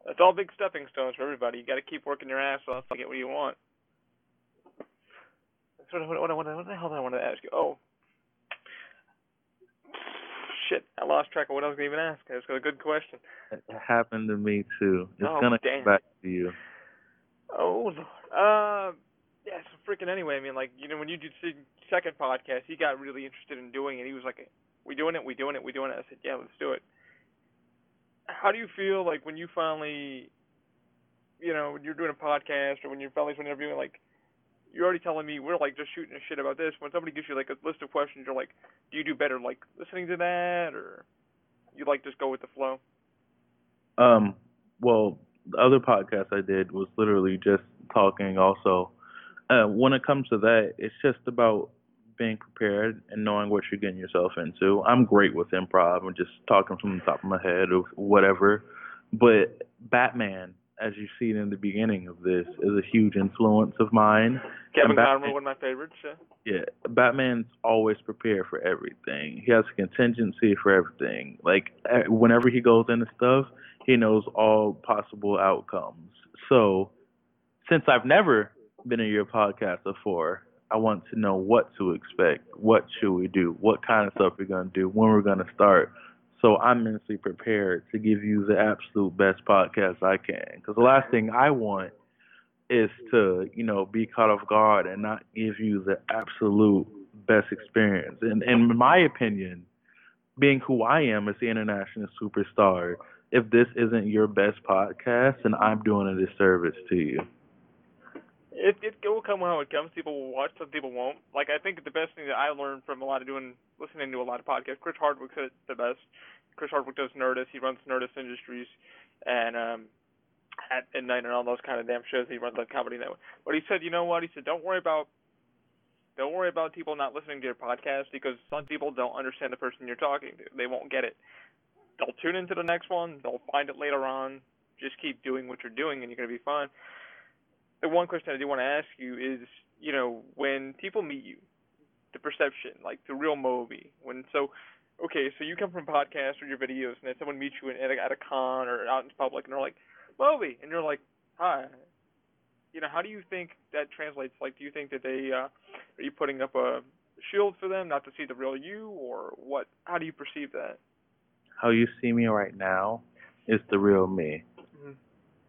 Speaker 3: It's all big stepping stones for everybody. You got to keep working your ass off to get what you want. So what, what, what, what the hell did I want to ask you? Oh, shit, I lost track of what I was going to even ask. It's a good question.
Speaker 4: It happened to me too. It's
Speaker 3: oh,
Speaker 4: gonna
Speaker 3: damn.
Speaker 4: come back to you.
Speaker 3: Oh, Lord. Uh, yeah, so freaking anyway, I mean, like, you know, when you did the second podcast, he got really interested in doing it. He was like, we doing it, we doing it, we doing it. I said, yeah, let's do it. How do you feel like when you finally, you know, when you're doing a podcast or when you're finally interviewing, like, you're already telling me we're like just shooting a shit about this. When somebody gives you like a list of questions, you're like, do you do better like listening to that, or you like just go with the flow?
Speaker 4: Um, well, the other podcast I did was literally just talking. Also, uh, when it comes to that, it's just about being prepared and knowing what you're getting yourself into. I'm great with improv and just talking from the top of my head or whatever. But Batman, as you see in the beginning of this, is a huge influence of mine.
Speaker 3: Kevin Conroy, one of my favorites. Yeah.
Speaker 4: yeah, Batman's always prepared for everything. He has a contingency for everything. Like whenever he goes into stuff, he knows all possible outcomes. So, since I've never been in your podcast before, I want to know what to expect. What should we do? What kind of stuff we're gonna do? When we're gonna start? So I'm mentally prepared to give you the absolute best podcast I can. Because the last thing I want is to, you know, be caught off guard and not give you the absolute best experience. And, and in my opinion, being who I am as the international superstar, if this isn't your best podcast, then I'm doing a disservice to you.
Speaker 3: It it will come how it comes. People will watch, some people won't. Like I think the best thing that I learned from a lot of doing listening to a lot of podcasts. Chris Hardwick said it the best. Chris Hardwick does Nerdist. He runs Nerdist Industries, and um, at midnight and all those kind of damn shows. He runs that comedy network. But he said, you know what? He said, don't worry about don't worry about people not listening to your podcast because some people don't understand the person you're talking to. They won't get it. They'll tune into the next one. They'll find it later on. Just keep doing what you're doing, and you're gonna be fine. The one question I do want to ask you is, you know, when people meet you, the perception, like the real Moby, when so, okay, so you come from podcasts or your videos, and then someone meets you at a, at a con or out in public, and they're like, Moby, and you're like, hi. You know, how do you think that translates? Like, do you think that they uh, are you putting up a shield for them not to see the real you, or what? How do you perceive that?
Speaker 4: How you see me right now is the real me.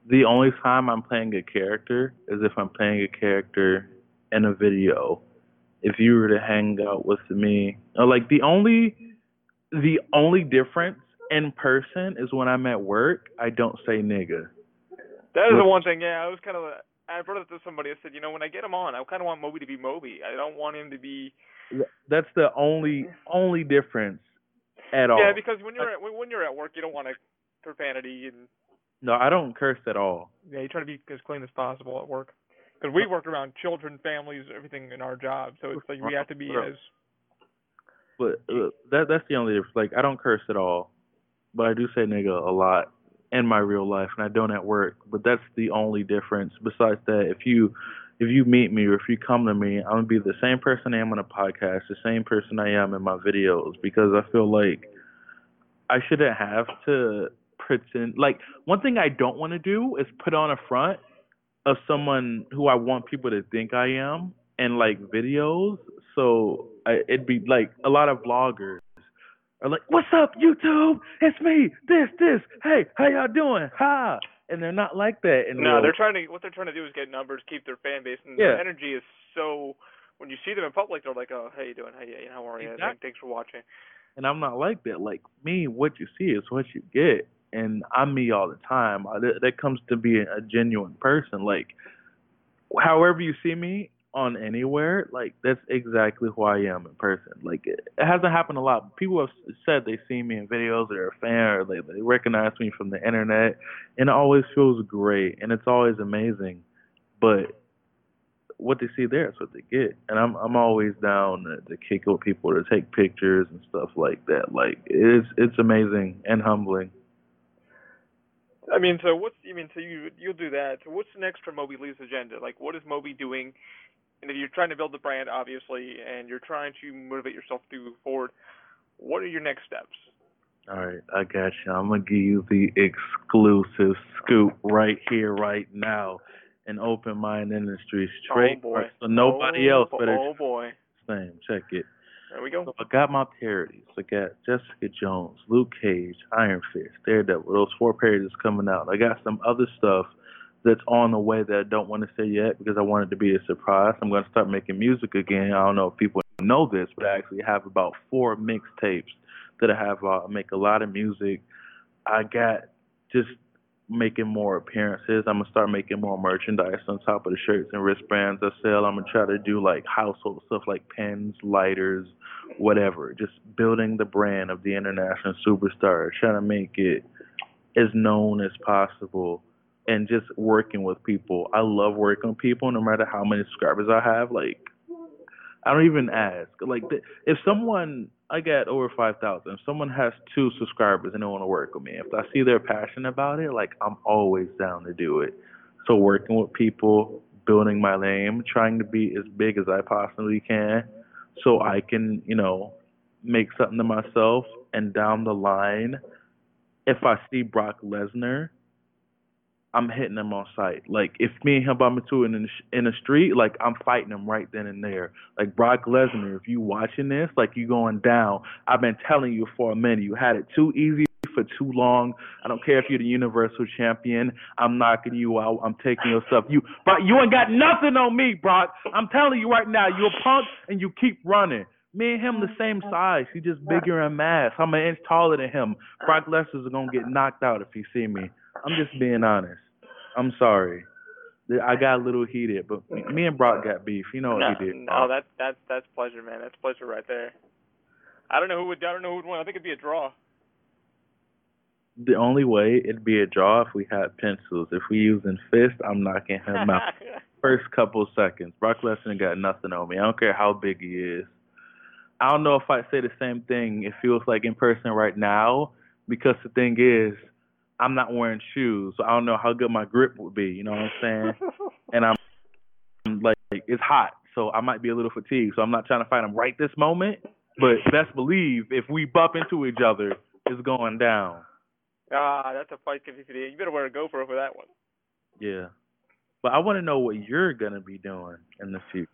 Speaker 4: The only time I'm playing a character is if I'm playing a character in a video. If you were to hang out with me, uh, like the only the only difference in person is when I'm at work, I don't say nigga.
Speaker 3: That is the one thing. Yeah, I was kind of. I brought it to somebody. I said, you know, when I get him on, I kind of want Moby to be Moby. I don't want him to be.
Speaker 4: That's the only only difference at all.
Speaker 3: Yeah, because when you're at when, when you're at work, you don't want to profanity and
Speaker 4: no, I don't curse at all.
Speaker 3: yeah, you try to be as clean as possible at work. Because we work around children, families, everything in our job, so it's like we have to be as.
Speaker 4: But uh, that that's the only difference. Like I don't curse at all, but I do say nigga a lot in my real life, and I don't at work. But that's the only difference. Besides that, if you if you meet me or if you come to me, I'm gonna be the same person I am on a podcast, the same person I am in my videos, because I feel like I shouldn't have to Like one thing I don't want to do is put on a front of someone who I want people to think I am in like videos. So I, it'd be like a lot of vloggers are like, "What's up, YouTube? It's me. This, this. Hey, how y'all doing? Ha!" And they're not like that. In
Speaker 3: No, they're trying to. What they're trying to do is get numbers, keep their fan base, and
Speaker 4: Yeah.
Speaker 3: their energy is so. When you see them in public, they're like, "Oh, how you doing? How you? How are you?
Speaker 4: Exactly.
Speaker 3: Thanks for watching."
Speaker 4: And I'm not like that. Like me, what you see is what you get, and I'm me all the time. That, that comes to be a genuine person. Like, however you see me on anywhere, like that's exactly who I am in person. Like it, it hasn't happened a lot. People have said they see me in videos, or they're a fan, or they they recognize me from the internet, and it always feels great, and it's always amazing. But what they see there is what they get, and I'm I'm always down to, to kick with people to take pictures and stuff like that. Like it's it's amazing and humbling.
Speaker 3: I mean, so what's? I mean, so you you'll do that. So what's next for Moby Ley's agenda? Like, what is Moby doing? And if you're trying to build the brand, obviously, and you're trying to motivate yourself to move forward, what are your next steps?
Speaker 4: All right, I got you. I'm gonna give you the exclusive scoop right here, right now, in Open Mind Industry straight.
Speaker 3: oh boy.
Speaker 4: So nobody
Speaker 3: oh,
Speaker 4: else better
Speaker 3: Oh boy.
Speaker 4: same. Check it.
Speaker 3: There we go.
Speaker 4: So I got my parodies. I got Jessica Jones, Luke Cage, Iron Fist, Daredevil. Those four parodies coming out. I got some other stuff that's on the way that I don't want to say yet because I want it to be a surprise. I'm going to start making music again. I don't know if people know this, but I actually have about four mixtapes that I have. Uh, I make a lot of music. I got just making more appearances. I'm gonna start making more merchandise on top of the shirts and wristbands I sell. I'm gonna try to do like household stuff like pens, lighters, whatever. Just building the brand of the international superstar, trying to make it as known as possible and just working with people. I love working with people no matter how many subscribers I have. Like I don't even ask. Like if someone I got over five thousand. If someone has two subscribers and they want to work with me, if I see they're passionate about it, like I'm always down to do it. So working with people, building my name, trying to be as big as I possibly can, so I can, you know, make something to myself. And down the line, if I see Brock Lesnar, I'm hitting him on sight. Like if me and him bump into in the, in the street, like I'm fighting him right then and there. Like Brock Lesnar, if you watching this, like you going down. I've been telling you for a minute. You had it too easy for too long. I don't care if you're the Universal Champion. I'm knocking you out. I'm taking your stuff. You, but you ain't got nothing on me, Brock. I'm telling you right now. You're a punk and you keep running. Me and him the oh, same size. He just bigger in mass. I'm an inch taller than him. Brock Lesnar's gonna get knocked out if he see me. I'm just being honest. I'm sorry. I got a little heated, but me, and Brock got beef. You know what
Speaker 3: no,
Speaker 4: he did.
Speaker 3: no, that's that's that's pleasure, man. That's pleasure right there. I don't know who would. I don't know who would win. I think it'd be a draw.
Speaker 4: The only way it'd be a draw if we had pencils. If we using fist, I'm knocking him out first couple seconds. Brock Lesnar got nothing on me. I don't care how big he is. I don't know if I'd say the same thing. It feels like in person right now because the thing is, I'm not wearing shoes, so I don't know how good my grip would be. You know what I'm saying? and I'm, I'm like, it's hot, so I might be a little fatigued. So I'm not trying to fight him right this moment. But best believe if we bump into each other, it's going down.
Speaker 3: ah, that's a fight. You you better wear a GoPro for that one.
Speaker 4: Yeah. But I want to know what you're gonna be doing in the future.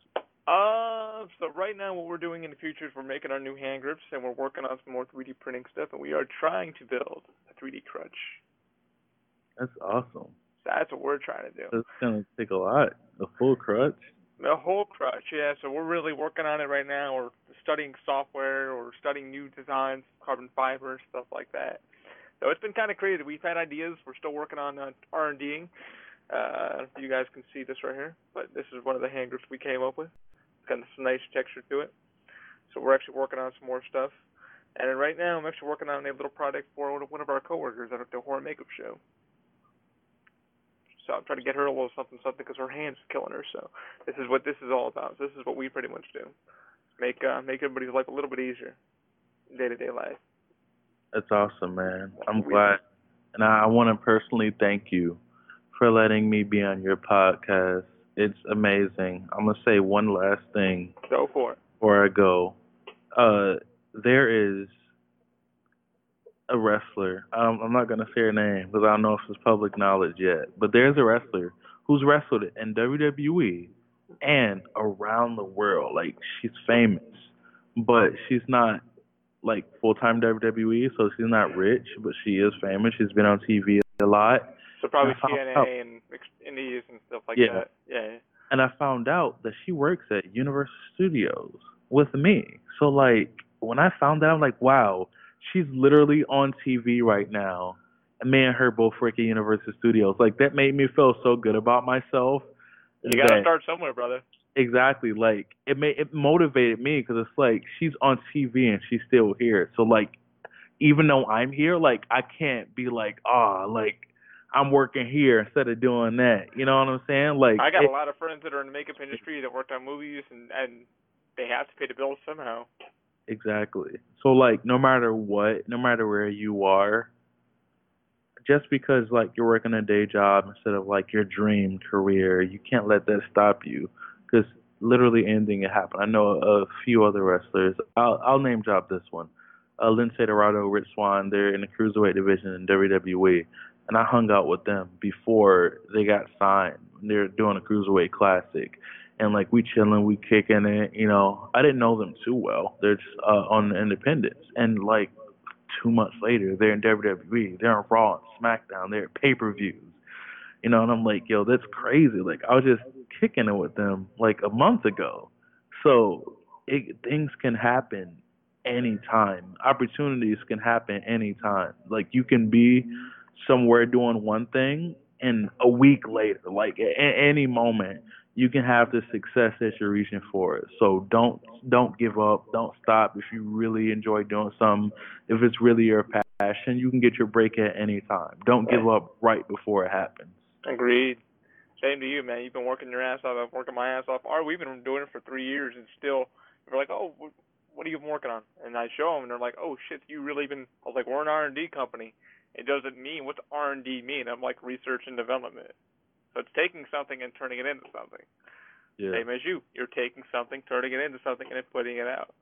Speaker 3: Uh, so right now what we're doing in the future is we're making our new hand grips and we're working on some more 3D printing stuff and we are trying to build a 3D crutch.
Speaker 4: That's awesome.
Speaker 3: That's what we're trying to do.
Speaker 4: That's gonna take a lot. A full crutch.
Speaker 3: The whole crutch, yeah. So we're really working on it right now. We're studying software or studying new designs, carbon fiber, stuff like that. So it's been kind of crazy. We've had ideas. We're still working on uh, R&Ding. Uh, you guys can see this right here, but this is one of the hand grips we came up with. It's got this nice texture to it. So we're actually working on some more stuff. And right now, I'm actually working on a little project for one of our coworkers at the horror makeup show. So I'm trying to get her a little something something because her hand's killing her. So this is what this is all about. So This is what we pretty much do. Make uh, make everybody's life a little bit easier, day to day life.
Speaker 4: That's awesome, man. I'm glad, and I want to personally thank you for letting me be on your podcast. It's amazing. I'm gonna say one last thing.
Speaker 3: Go for it.
Speaker 4: Before I go, uh, there is a wrestler. Um, I'm not gonna say her name because I don't know if it's public knowledge yet. But there's a wrestler who's wrestled in WWE and around the world. Like she's famous, but she's not like full time WWE, so she's not rich, but she is famous. She's been on TV a lot.
Speaker 3: So probably
Speaker 4: found
Speaker 3: TNA
Speaker 4: out-
Speaker 3: and Indies and stuff like
Speaker 4: Yeah.
Speaker 3: that. Yeah.
Speaker 4: and I found out that she works at Universal Studios with me. So like when I found that, I'm like, wow, she's literally on TV right now, and me and her both work at Universal Studios. Like that made me feel so good about myself.
Speaker 3: You gotta start somewhere, brother.
Speaker 4: exactly like it made it motivated me because it's like she's on TV and she's still here. So like even though I'm here, like I can't be like ah like I'm working here instead of doing that. You know what I'm saying? Like
Speaker 3: I got
Speaker 4: it-
Speaker 3: a lot of friends that are in the makeup industry that worked on movies and and they have to pay the bills somehow.
Speaker 4: Exactly. So like no matter what, no matter where you are, just because like you're working a day job instead of like your dream career, you can't let that stop you because literally anything can happen. I know a few other wrestlers. I'll I'll name drop this one. Uh, Lince Dorado, Rich Swann, they're in the cruiserweight division in WWE, and I hung out with them before they got signed. They're doing a cruiserweight classic, and like we chilling, we kicking it. You know, I didn't know them too well. They're just uh, on Independence, and like two months later, they're in WWE. They're on Raw and SmackDown. They're at pay per views. You know, and I'm like, yo, that's crazy. Like I was just kicking it with them like a month ago. So it, things can happen anytime. Opportunities can happen anytime. Like you can be somewhere doing one thing, and a week later, like at any moment, you can have the success that you're reaching for. So don't don't give up. Don't stop. If you really enjoy doing something, if it's really your passion, you can get your break at any time. Don't give up right before it happens.
Speaker 3: Agreed. Same to you, man. You've been working your ass off. I've been working my ass off. Or we've been doing it for three years, and still, they're like, "Oh, what, are you working on?" And I show them, and they're like, "Oh shit, you really been?" I was like, "We're an R and D company. It doesn't mean what's R and D mean?" I'm like research and development. So it's taking something and turning it into something.
Speaker 4: Yeah.
Speaker 3: Same as you. You're taking something, turning it into something, and then putting it out.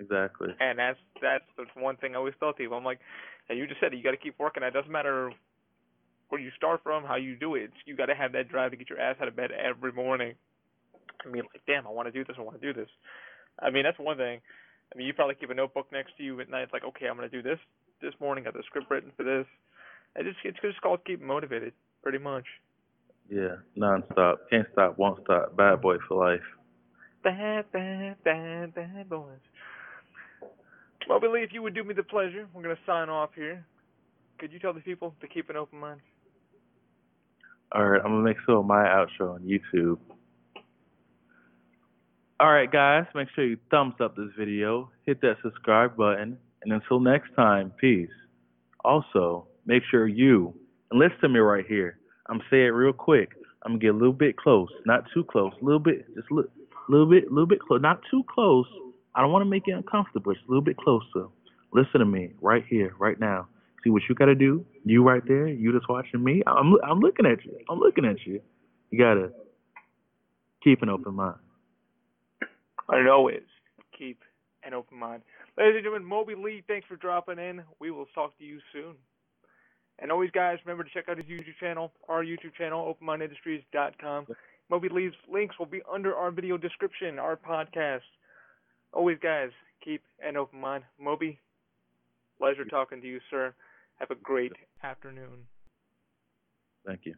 Speaker 4: Exactly.
Speaker 3: And that's that's the one thing I always tell people. I'm like, and you just said it, you got to keep working. It doesn't matter where you start from, how you do it. You got to have that drive to get your ass out of bed every morning. I mean, like, damn, I want to do this. I want to do this. I mean, that's one thing. I mean, you probably keep a notebook next to you at night. It's like, okay, I'm gonna do this this morning. Got the script written for this. It just it's just called keep motivated, pretty much.
Speaker 4: Yeah. Non-stop. Can't stop. Won't stop. Bad boy for life.
Speaker 3: Bad, bad, bad, bad boys. Well, Billy, if you would do me the pleasure, we're gonna sign off here. Could you tell the people to keep an open mind?
Speaker 4: All right, I'm gonna make sure my outro on YouTube. All right, guys, make sure you thumbs up this video, hit that subscribe button, and until next time, peace. Also, make sure you and listen to me right here. I'm saying it real quick. I'm gonna get a little bit close, not too close, a little bit, just a little, little bit, little bit close, not too close. I don't want to make you uncomfortable, just a little bit closer. Listen to me right here, right now. See what you gotta do. You right there. You just watching me. I'm I'm looking at you. I'm looking at you. You gotta keep an open mind.
Speaker 3: And always keep an open mind. Ladies and gentlemen, Moby Ley, thanks for dropping in. We will talk to you soon. And always, guys, remember to check out his YouTube channel, our YouTube channel, openmindindustries.com. Moby Ley's links will be under our video description, our podcast. Always, guys, keep an open mind. Moby, pleasure talking to you, sir. Have a great afternoon.
Speaker 4: Thank you.